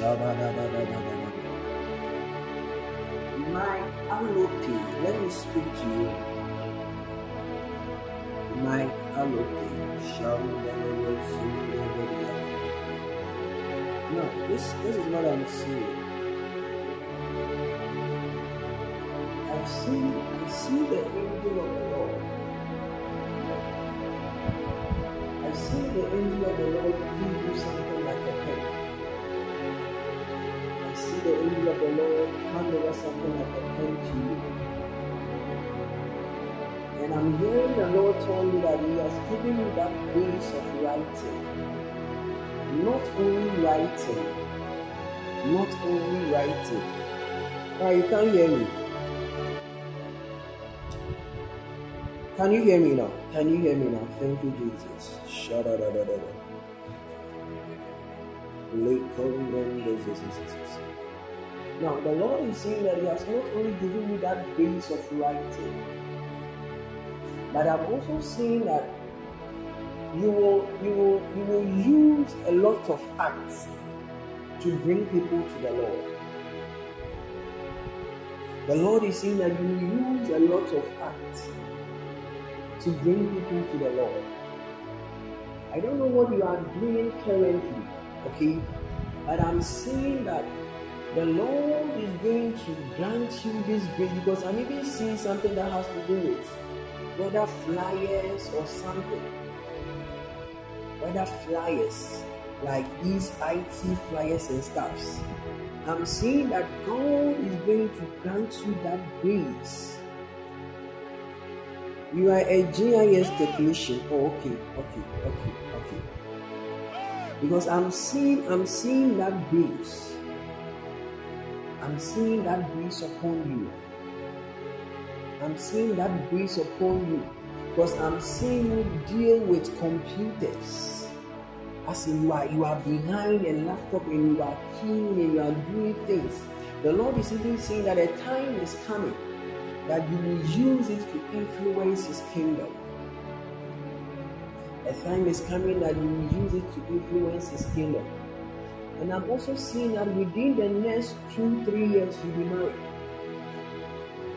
My Alope, let me speak to you. My Alope. No, this this is what I'm seeing. I see I see the angel of the Lord. I see the angel of the Lord give you something like a pen. The angel of the Lord hand over something like a pen to you. And I'm hearing the Lord tell me that He has given you that grace of writing. Not only writing, not only writing. Now you can't hear me. Can you hear me now? Can you hear me now? Thank you, Jesus. Shadadadadada. Lekondondezezezezez. Now, the Lord is saying that He has not only given you that grace of writing, but I'm also saying that you will you will you will use a lot of acts to bring people to the Lord. The Lord is saying that you use a lot of acts to bring people to the Lord. I don't know what you are doing currently, okay? But I'm saying that the Lord is going to grant you this grace because I'm even seeing something that has to do with whether flyers or something. Whether flyers like these IT flyers and stuffs. I'm seeing that God is going to grant you that grace. You are a GIS technician. Oh, okay, okay, okay, okay. Because I'm seeing, I'm seeing that grace. I'm seeing that grace upon you. I'm seeing that grace upon you. Because I'm seeing you deal with computers. As in you are you are behind a laptop and you are keen and you are doing things. The Lord is even saying that a time is coming that you will use it to influence his kingdom. A time is coming that you will use it to influence his kingdom. And I'm also seeing that within the next two, three years, you'll be married.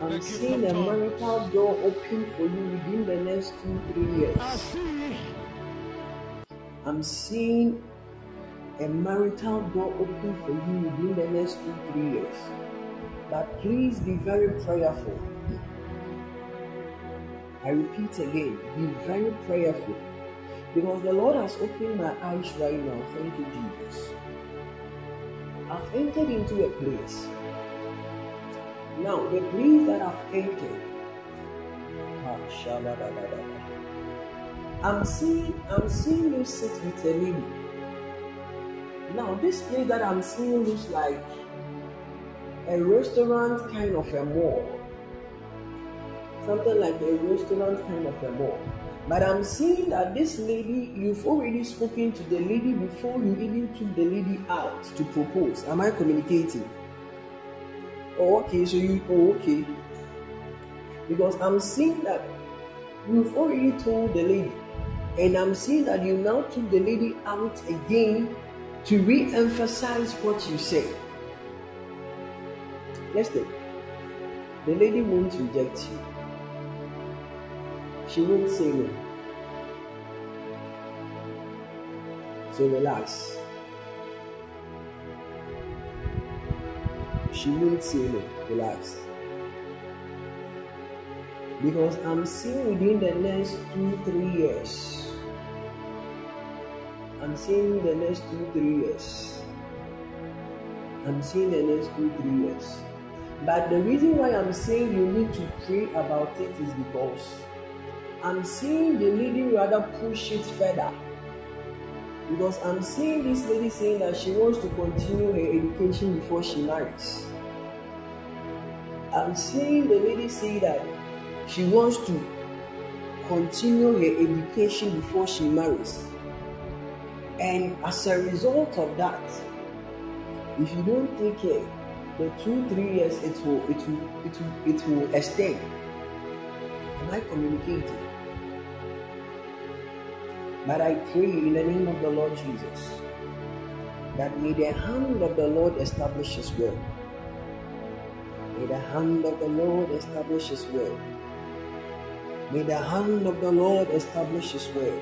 I'm seeing a marital door open for you within the next two, three years. I see. I'm seeing a marital door open for you within the next two, three years. But please be very prayerful. I repeat again, be very prayerful. Because the Lord has opened my eyes right now. Thank you, Jesus. I've entered into a place. Now, the place that I've entered. I'm seeing I'm seeing you sit with a lady. Now this place that I'm seeing looks like a restaurant kind of a mall. Something like a restaurant kind of a mall. But I'm seeing that this lady, you've already spoken to the lady before you even took the lady out to propose. Am I communicating? Oh, okay, so you, oh, okay. Because I'm seeing that you've already told the lady, and I'm seeing that you now took the lady out again to re emphasize what you said. Listen, the lady won't reject you, she won't say no. So relax. She won't say no. Relax. Because I'm seeing within the next two, three years. I'm seeing the next two, three years. I'm seeing the next two, three years. But the reason why I'm saying you need to pray about it is because I'm seeing the lady rather push it further. Because I'm seeing this lady saying that she wants to continue her education before she marries. I'm seeing the lady say that she wants to continue her education before she marries. And as a result of that, if you don't take care, the two, three years it will it will it will it will extend. Am I communicating? But I pray in the name of the Lord Jesus that may the hand of the Lord establish his will. May the hand of the Lord establish his will. May the hand of the Lord establish his will.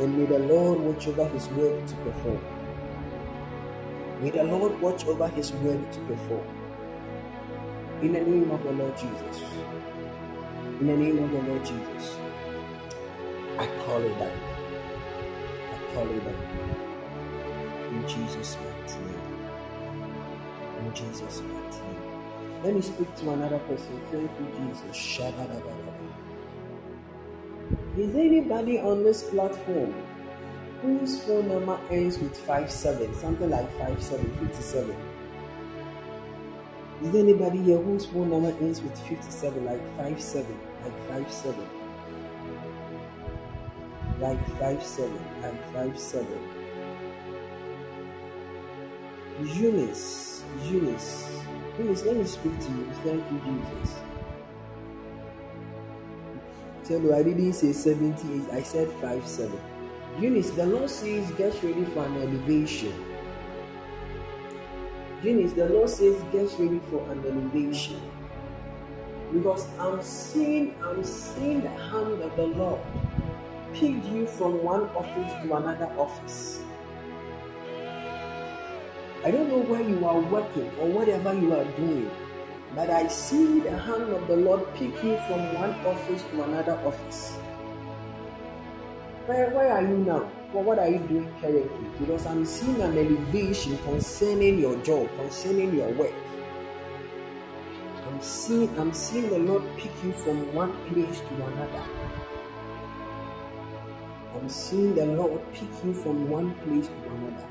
And may the Lord watch over his word to perform. May the Lord watch over his word to perform. In the name of the Lord Jesus. In the name of the Lord Jesus. I call it down. I call it down. In Jesus' mighty name. In Jesus' mighty name. Let me speak to another person. Thank you, Jesus. Shabba-dabba-dabba. Is anybody on this platform whose phone number ends with 57? Something like 57, 57. Is anybody here whose phone number ends with 57, like 57, like 57? Like 57, like 57. Eunice, Eunice, Eunice, let me speak to you. Thank you, Jesus. Tell you, I didn't say 78, I said 5 7. Eunice, the Lord says, get ready for an elevation. Eunice, the Lord says, get ready for an elevation. Because I'm seeing, I'm seeing the hand of the Lord pick you from one office to another office. I don't know where you are working or whatever you are doing, but I see the hand of the Lord pick you from one office to another office. Where, where are you now? Well, what are you doing currently? Because I'm seeing an elevation concerning your job, concerning your work. I'm seeing I'm seeing the Lord pick you from one place to another. I'm seeing the Lord pick you from one place to another.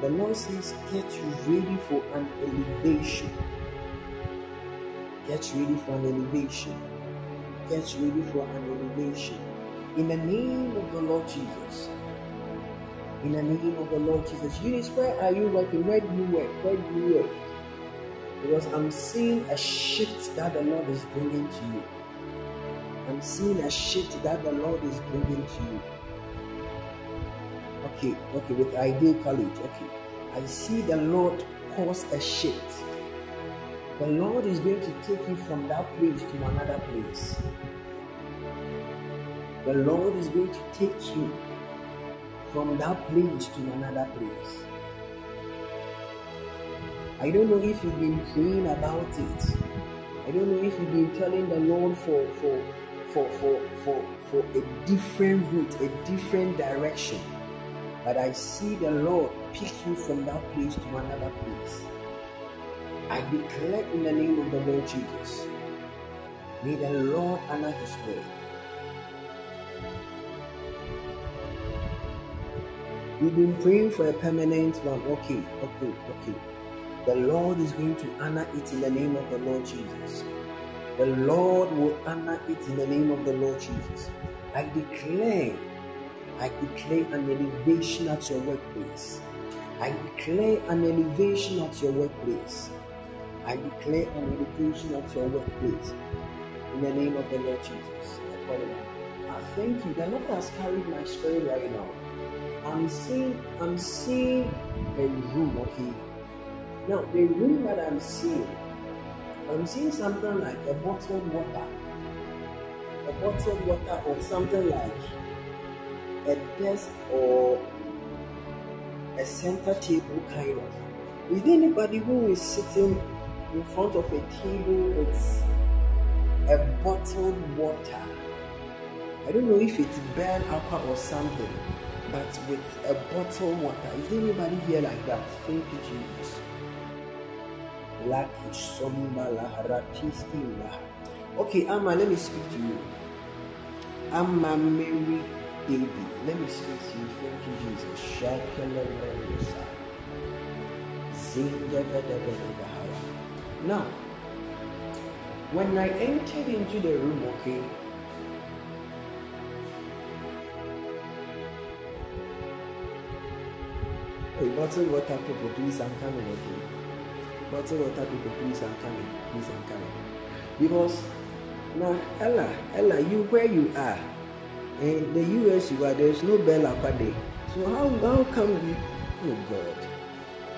The Lord says, Get you ready for an elevation. Get ready for an elevation. Get ready for an elevation. In the name of the Lord Jesus. In the name of the Lord Jesus. Eunice, where are you working? Where do you work? Where do you work? Because I'm seeing a shift that the Lord is bringing to you. I'm seeing a shift that the Lord is bringing to you. Okay, okay, with ideal college. Okay. I see the Lord cause a shift. The Lord is going to take you from that place to another place. The Lord is going to take you from that place to another place. I don't know if you've been praying about it. I don't know if you've been telling the Lord for for for for for, for a different route, a different direction. But I see the Lord pick you from that place to another place. I declare in the name of the Lord Jesus. May the Lord honor his word. We've been praying for a permanent one. Okay, okay, okay. The Lord is going to honor it in the name of the Lord Jesus. The Lord will honor it in the name of the Lord Jesus. I declare, I declare an elevation at your workplace. I declare an elevation at your workplace. I declare an elevation at your workplace. In the name of the Lord Jesus. I call it. I thank you. The Lord has carried my spirit right now. I'm seeing I'm seeing a room, okay. Now the room that I'm seeing, I'm seeing something like a bottled water. A bottled water or something like a desk or a center table kind of. Is there anybody who is sitting in front of a table with a bottled water? I don't know if it's Bell Aqua or something but with a bottled water. Is there anybody here like that? Thank you, Jesus. Okay, Amma, let me speak to you. Amma Mary Baby. Let me speak to you. Thank you, Jesus. Now, when I entered into the room, okay, Hey, bottled water people, please, I'm coming, okay? Bottled water people, please, I'm coming. Please, I'm coming. Because now, Ella, Ella, you where you are, in the US you are, there's no Bell Day. So how how come you? Oh God,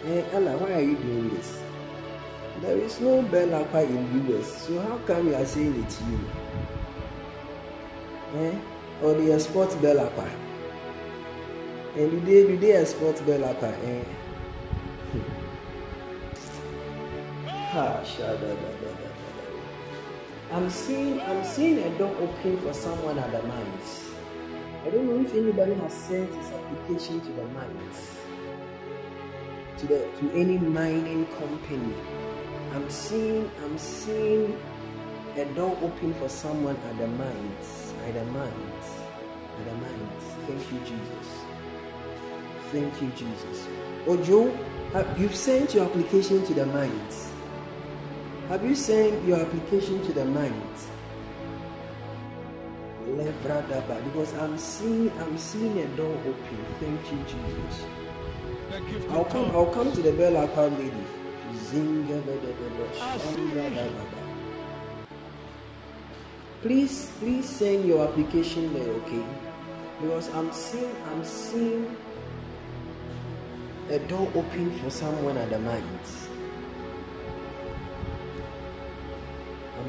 eh, Ella, why are you doing this? There is no Bell Aqua in US. So how come you are saying it to you? Eh? Or the export Bell Aqua? And do they do they export Bell Aqua? Eh? I'm seeing I'm seeing a door open for someone at the mines. I don't know if anybody has sent his application to the mines. To the to any mining company. I'm seeing I'm seeing a door open for someone at the mines. At the mines. At the mines. Thank you, Jesus. Thank you, Jesus. Ojo, you've sent your application to the mines. Have you sent your application to the? Lebradaba, Because I'm seeing I'm seeing a door open. Thank you, Jesus. The gift I'll come. I'll come to the bell account lady. Please please send your application there, okay? Because I'm seeing I'm seeing a door open for someone at the mines.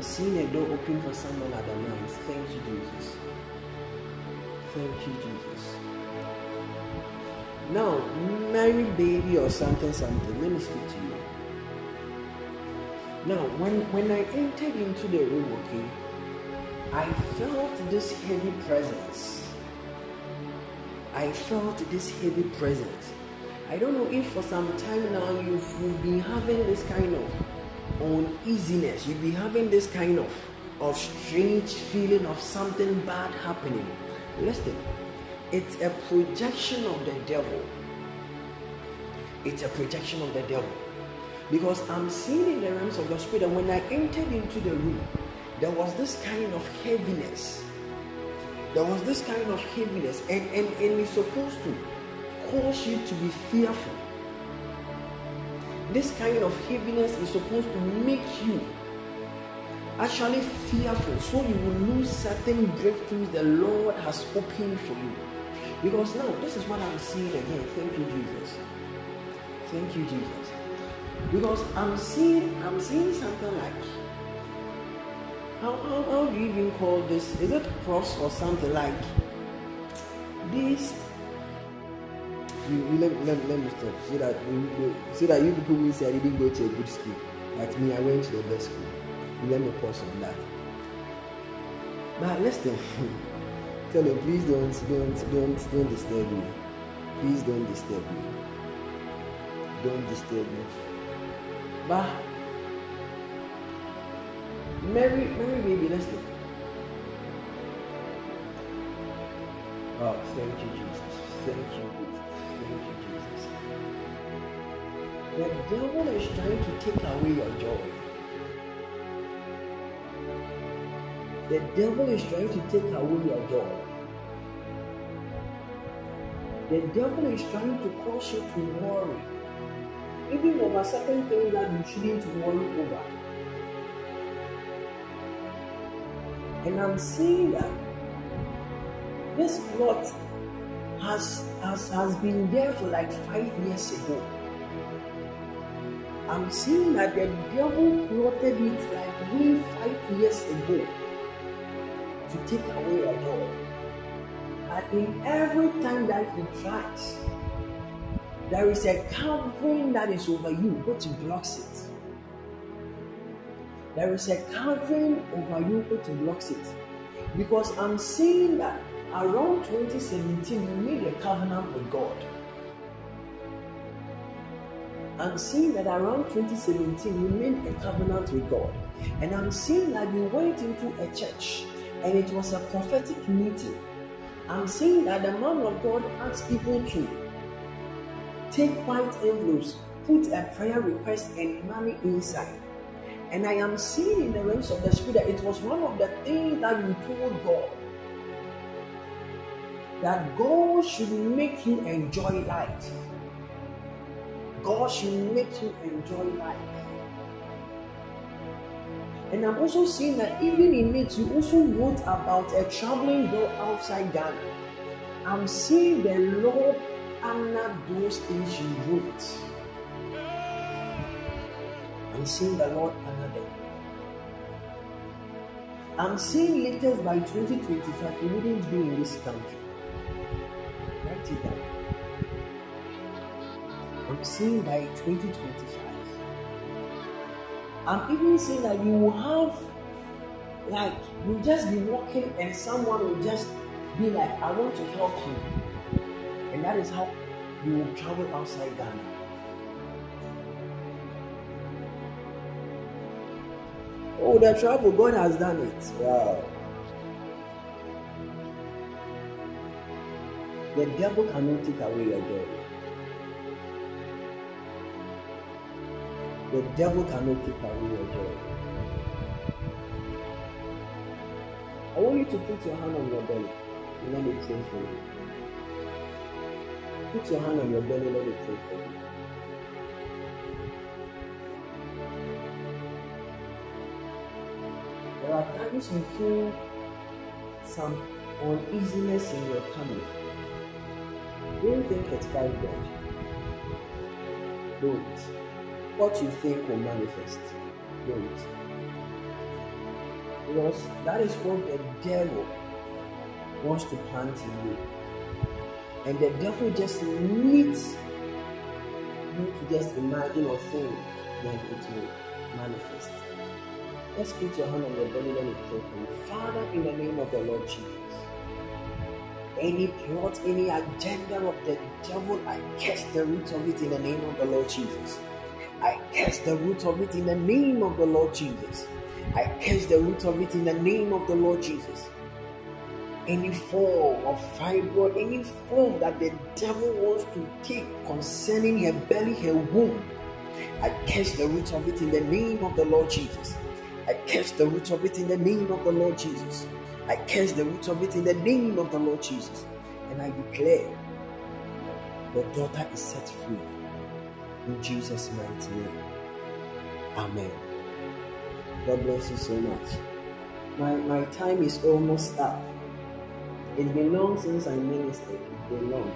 Seeing a door open for someone at the mines. Thank you, Jesus. Thank you, Jesus. Now, Mary baby or something, something. Let me speak to you. Now, when when I entered into the room, okay, I felt this heavy presence. I felt this heavy presence. I don't know if for some time now you've been having this kind of uneasiness. You've been having this kind of of strange feeling of something bad happening. Listen, it's a projection of the devil. It's a projection of the devil. Because I'm seeing in the realms of the spirit, and when I entered into the room, there was this kind of heaviness. There was this kind of heaviness, and, and, and it's supposed to cause you to be fearful. This kind of heaviness is supposed to make you actually fearful so you will lose certain breakthroughs the Lord has opened for you. Because now this is what I'm seeing again. Thank you, Jesus. Thank you, Jesus. Because I'm seeing I'm seeing something like how, how, how do you even call this? Is it cross or something like this? You, you let, let, let me stop so that you, so that you people will say I didn't go to a good school. Like me, I went to the best school. You let me pause on that. But listen, tell him please don't don't don't don't disturb me. Please don't disturb me. Don't disturb me. But Mary, Mary, baby, listen. Oh, thank you, Jesus. Thank you, The devil is trying to take away your joy. The devil is trying to take away your joy. The devil is trying to cause you to worry, even over certain things that you shouldn't worry over. And I'm seeing that this plot has, has, has been there for like five years ago. I'm seeing that the devil plotted it like way five years ago to take away your joy. And in every time that he tries, there is a covering that is over you which blocks it. There is a covering over you which blocks it. Because I'm seeing that around 2017 you made a covenant with God. I'm seeing that around 2017 you made a covenant with God. And I'm seeing that you went into a church and it was a prophetic meeting. I'm seeing that the man of God asked people to take white envelopes, put a prayer request and money inside. And I am seeing in the realms of the spirit that it was one of the things that you told God that God should make you enjoy life. God should make you enjoy life. And I'm also seeing that even in it, you also wrote about a traveling girl outside Ghana. I'm seeing the Lord honor those things you wrote. I'm seeing the Lord honor them. I'm seeing latest by 2025, you wouldn't be in this country. Write it down. Seeing by 2025. I'm even seeing that you will have, like, you'll just be walking and someone will just be like, I want to help you. And that is how you will travel outside Ghana. Oh, the travel, God has done it. Wow. The devil cannot take away your joy. The devil cannot take away your joy. I want you to put your hand on your belly and let me pray for you. Put your hand on your belly, let me pray for you. There are times you feel some uneasiness in your tummy. Don't think it's five God. Don't. What you think will manifest. Don't. Because that is what the devil wants to plant in you. And the devil just needs you to just imagine or think, then it will manifest. Let's put your hand on your belly, me pray for you. Father, in the name of the Lord Jesus, any plot, any agenda of the devil, I cast the root of it in the name of the Lord Jesus. I cast the root of it in the name of the Lord Jesus. I cast the root of it in the name of the Lord Jesus. Any form of fibroid, any form that the devil wants to take concerning her belly, her womb, I cast the root of it in the name of the Lord Jesus. I cast the root of it in the name of the Lord Jesus. I cast the root of it in the name of the Lord Jesus. And I declare your daughter is set free. In Jesus' mighty name. Amen. God bless you so much. My, my time is almost up. It's been long since I ministered. It's been long.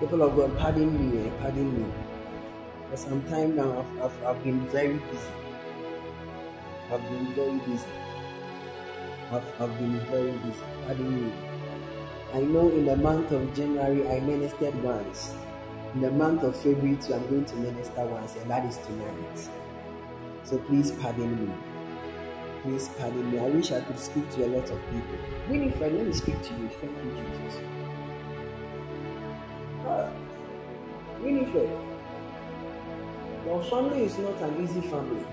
People of God, pardon me, eh, pardon me. For some time now, I've, I've, I've been very busy. I've been very busy. I've, I've been very busy. Pardon me. I know in the month of January I ministered once. In the month of February I'm going to minister once, and that is tonight. So please pardon me. Please pardon me. I wish I could speak to a lot of people. Winifred, let me speak to you. Thank you, Jesus. Uh, Winifred, your family is not an easy family.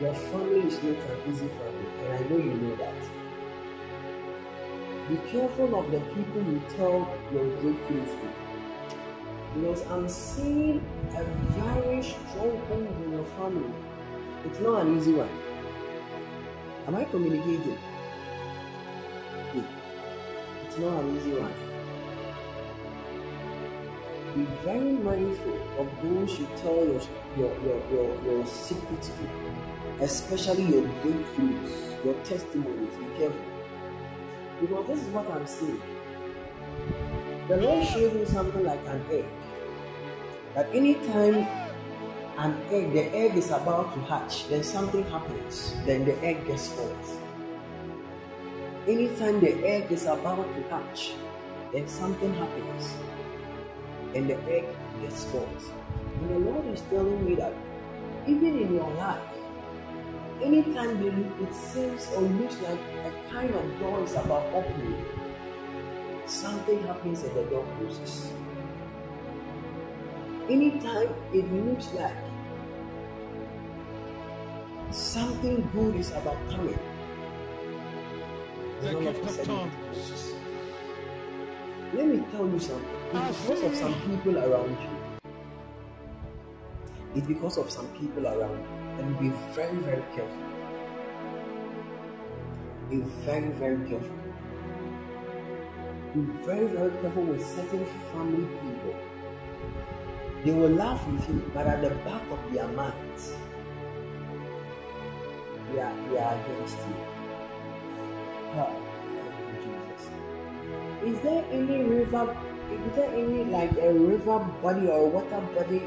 Your family is not an easy family, and I know you know that. Be careful of the people you tell your breakthroughs to. Because I'm seeing a very strong hold in your family. It's not an easy one. Am I communicating? It's not an easy one. Be very mindful of those you tell your, your, your, your, your secrets to, especially your breakthroughs, your testimonies. Be careful. Because this is what I'm seeing. The Lord showed me something like an egg. That anytime an egg, the egg is about to hatch, then something happens, then the egg gets spoiled. Anytime the egg is about to hatch, then something happens, and the egg gets spoiled. And the Lord is telling me that even in your life, anytime it seems or looks like a kind of door is about opening, something happens and the door closes. Anytime it looks like something good is about coming, The then all of gift of tongues. Let me tell you something. It's because of some people around you. It's because of some people around you. And be very, very careful. Be very, very careful. Be very, very careful with certain family people. They will laugh with you, but at the back of their minds, they are, they are against you. Jesus. Is there any river? Is there any like a river body or water body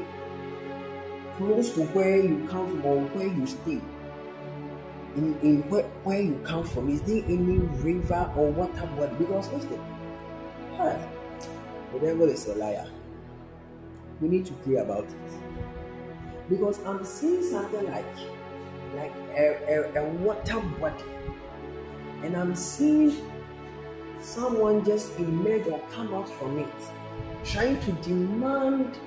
close to where you come from or where you stay? In, in where, where you come from, is there any river or water body? Because listen, the devil is a liar. We need to pray about it. Because I'm seeing something like like a, a, a water body. And I'm seeing someone just emerge or come out from it, trying to demand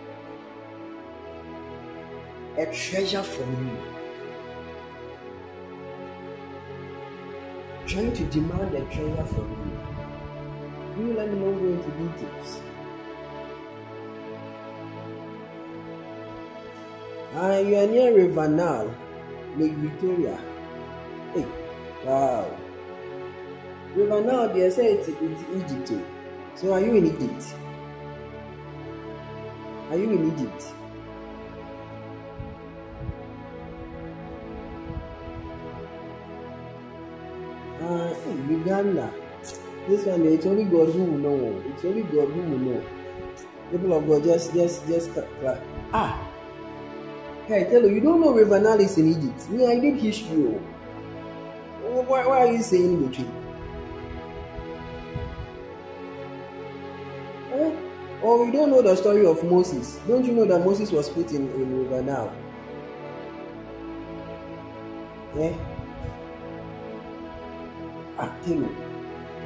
a treasure from you. Trying to demand a treasure from you. You let me know go into details. Ah, you are near River Nile, Lake Victoria. Hey, wow. River Nile, they say it's, it's Egypt. too. So are you in Egypt? Are you in Egypt? Uh, Uganda. This one, it's only God who will know. It's only God who will know. People of God, just, just, just, cla- cla- ah. I tell you, you don't know Nile is in Egypt. Me, I did history. oh. Why, why are you saying truth? Eh? Or you don't know the story of Moses. Don't you know that Moses was put in, in river now? Eh? Ah, tell you.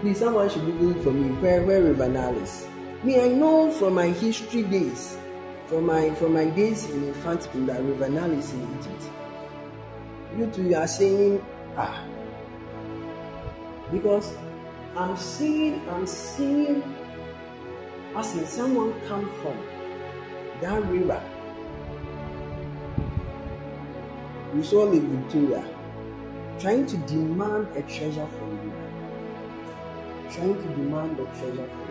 Please, someone should Google for me. Where where River Nile is? Me, I know from my history days, from my from my days in infantry that River Nile is in Egypt. You two are saying ah because I'm seeing I'm seeing as in someone come from that river. You saw Lake Victoria trying to demand a treasure from you. Trying to demand a treasure from you.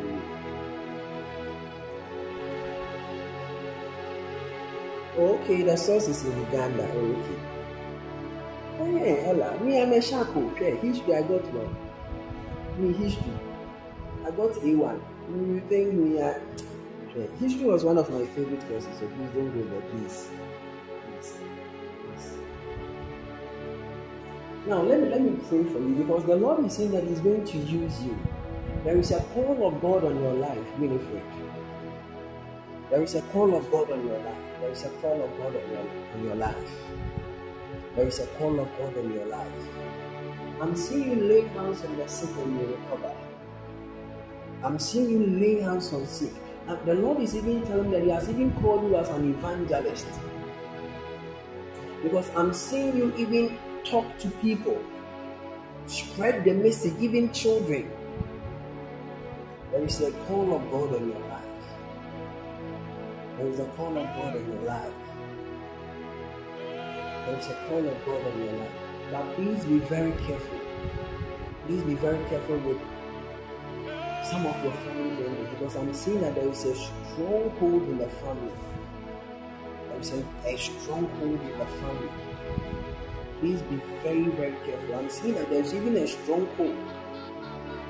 Okay, the source is in Uganda. Okay. Oh yeah, Ella. Me, I'm a shako. Okay, history, I got one. Me, history. I got A1. You think me, I... Okay. History was one of my favorite courses, so please don't go there. Please. Now, let me, let me pray for you because the Lord is saying that He's going to use you. There is a call of God on your life, Winifred. There is a call of God on your life. There is a call of God on your, on your life. There is a call of God on your life. I'm seeing you lay hands on the sick and you recover. I'm seeing you lay hands on sick. And the Lord is even telling that He has even called you as an evangelist. Because I'm seeing you even talk to people, spread the message, even children. There is a call of God on your life. There is a call of God in your life. There is a call of God in your life. But please be very careful. Please be very careful with some of your family members because I'm seeing that there is a stronghold in the family. There is a, stronghold in the family. Please be very, very careful. I'm seeing that there's even a stronghold.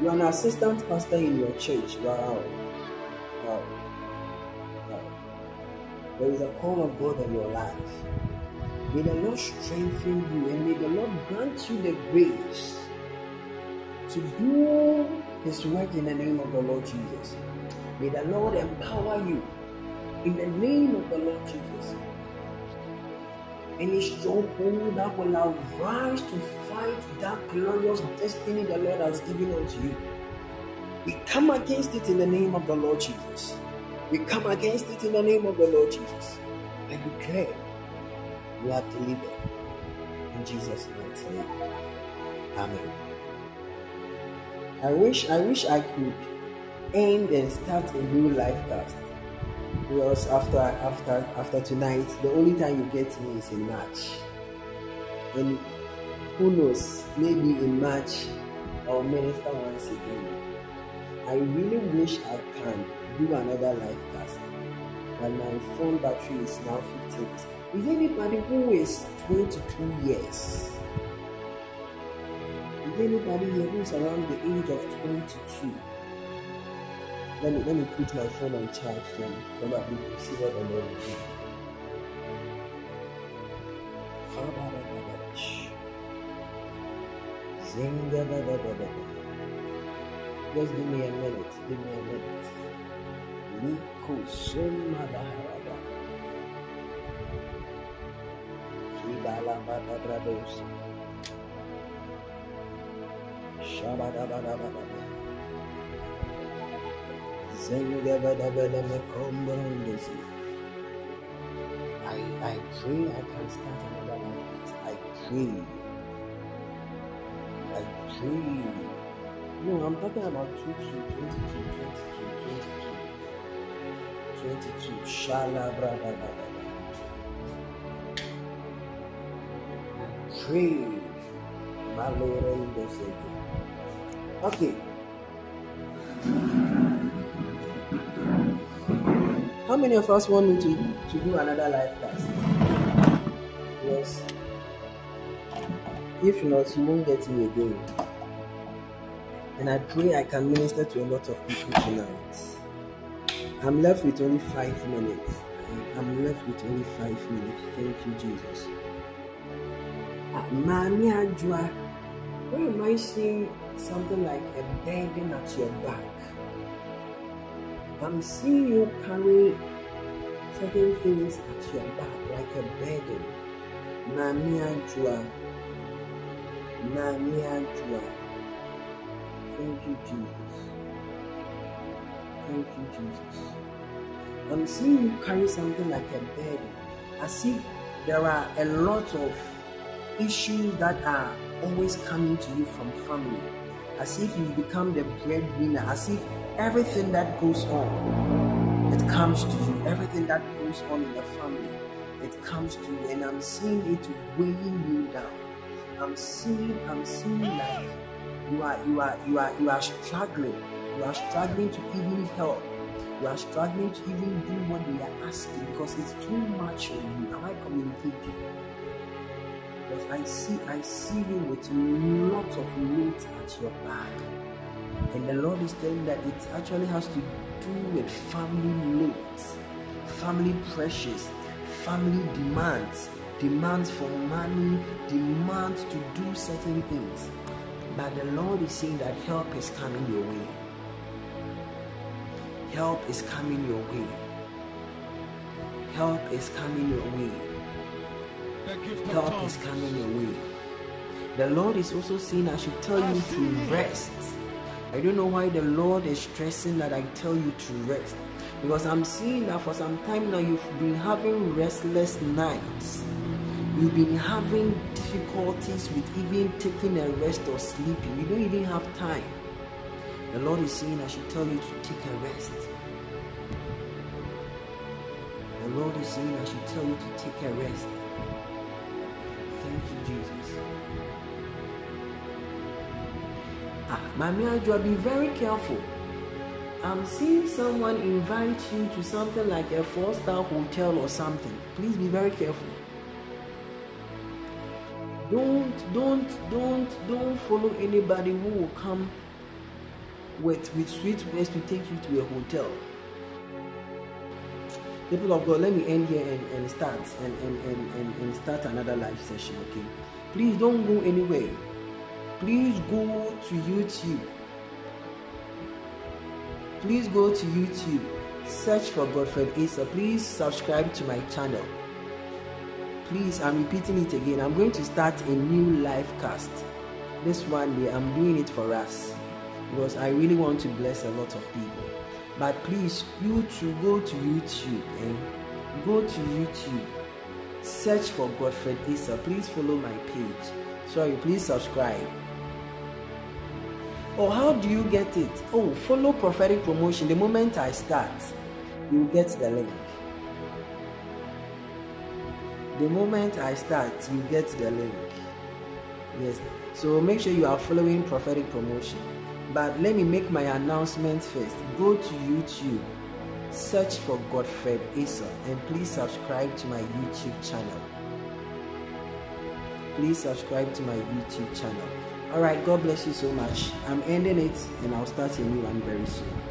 You are an assistant pastor in your church. Wow. There is a call of God on your life. May the Lord strengthen you and may the Lord grant you the grace to do His work in the name of the Lord Jesus. May the Lord empower you in the name of the Lord Jesus. Any stronghold that will arise to fight that glorious destiny the Lord has given unto you, we come against it in the name of the Lord Jesus. We come against it in the name of the Lord Jesus. I declare you are delivered in Jesus' mighty name. Amen. I wish I wish I could end and start a new live cast. Because after after after tonight, the only time you get me is in March. And who knows, maybe in March I'll minister once again. I really wish I can do another live cast. But my phone battery is now 15. Is anybody who is 22 years? Is anybody here who is around the age of 22? Let me let me put my phone on charge then probably see what the Lord will do. Just give me a minute. Give me a minute. I, I pray I can start another life. I pray. I pray. No, I'm talking about 22, 22, 22, 22. 22. Shala brada brada. Pray. Okay. How many of us want me to, to do another live cast? Yes. If not, you won't get me again. And I pray I can minister to a lot of people tonight. I'm left with only five minutes. I'm left with only five minutes. Thank you, Jesus. Ah, Mami Ajua, where am I seeing something like a burden at your back? I'm seeing you carry certain things at your back like a burden. Namia Jua. Namia Jua. Thank you, Jesus. Thank you, Jesus. I'm seeing you carry something like a burden. I see there are a lot of issues that are always coming to you from family. As if you become the breadwinner, as if everything that goes on, it comes to you. Everything that goes on in the family, it comes to you. And I'm seeing it weighing you down. I'm seeing, I'm seeing like you are you are you are you are struggling. You are struggling to even help. You are struggling to even do what they are asking because it's too much on you. Am I communicating? Because I see I see you with lots of weight at your back. And the Lord is telling that it actually has to do with family loads, family pressures, family demands, demands for money, demands to do certain things. But the Lord is saying that help is coming your way. Help is coming your way. Help is coming your way. The gift of Help is coming your way. The Lord is also saying I should tell you to rest. I don't know why the Lord is stressing that I tell you to rest. Because I'm seeing that for some time now you've been having restless nights. You've been having difficulties with even taking a rest or sleeping. You don't even have time. The Lord is saying I should tell you to take a rest. The Lord is saying I should tell you to take a rest. Thank you, Jesus. Ah, Mami Ajua, be very careful. I'm seeing someone invite you to something like a four-star hotel or something. Please be very careful. Don't, don't, don't, don't follow anybody who will come with with sweet words to take you to a hotel. People of God, let me end here and, and start and, and, and, and, start another live session, okay? Please don't go anywhere. Please go to YouTube. Please go to YouTube. Search for Godfred Essel. Please subscribe to my channel. Please, I'm repeating it again. I'm going to start a new live cast. This one day, I'm doing it for us because I really want to bless a lot of people. But please, you to go to YouTube and go to YouTube. Search for Godfred Essel. Please follow my page. Sorry, please subscribe. Or how do you get it? Oh, follow prophetic promotion. The moment I start, you get the link. The moment I start, you get the link. Yes. So make sure you are following prophetic promotion. But let me make my announcement first. Go to YouTube, search for Godfred Essel, and please subscribe to my YouTube channel. Please subscribe to my YouTube channel. Alright, God bless you so much. I'm ending it and I'll start a new one very soon.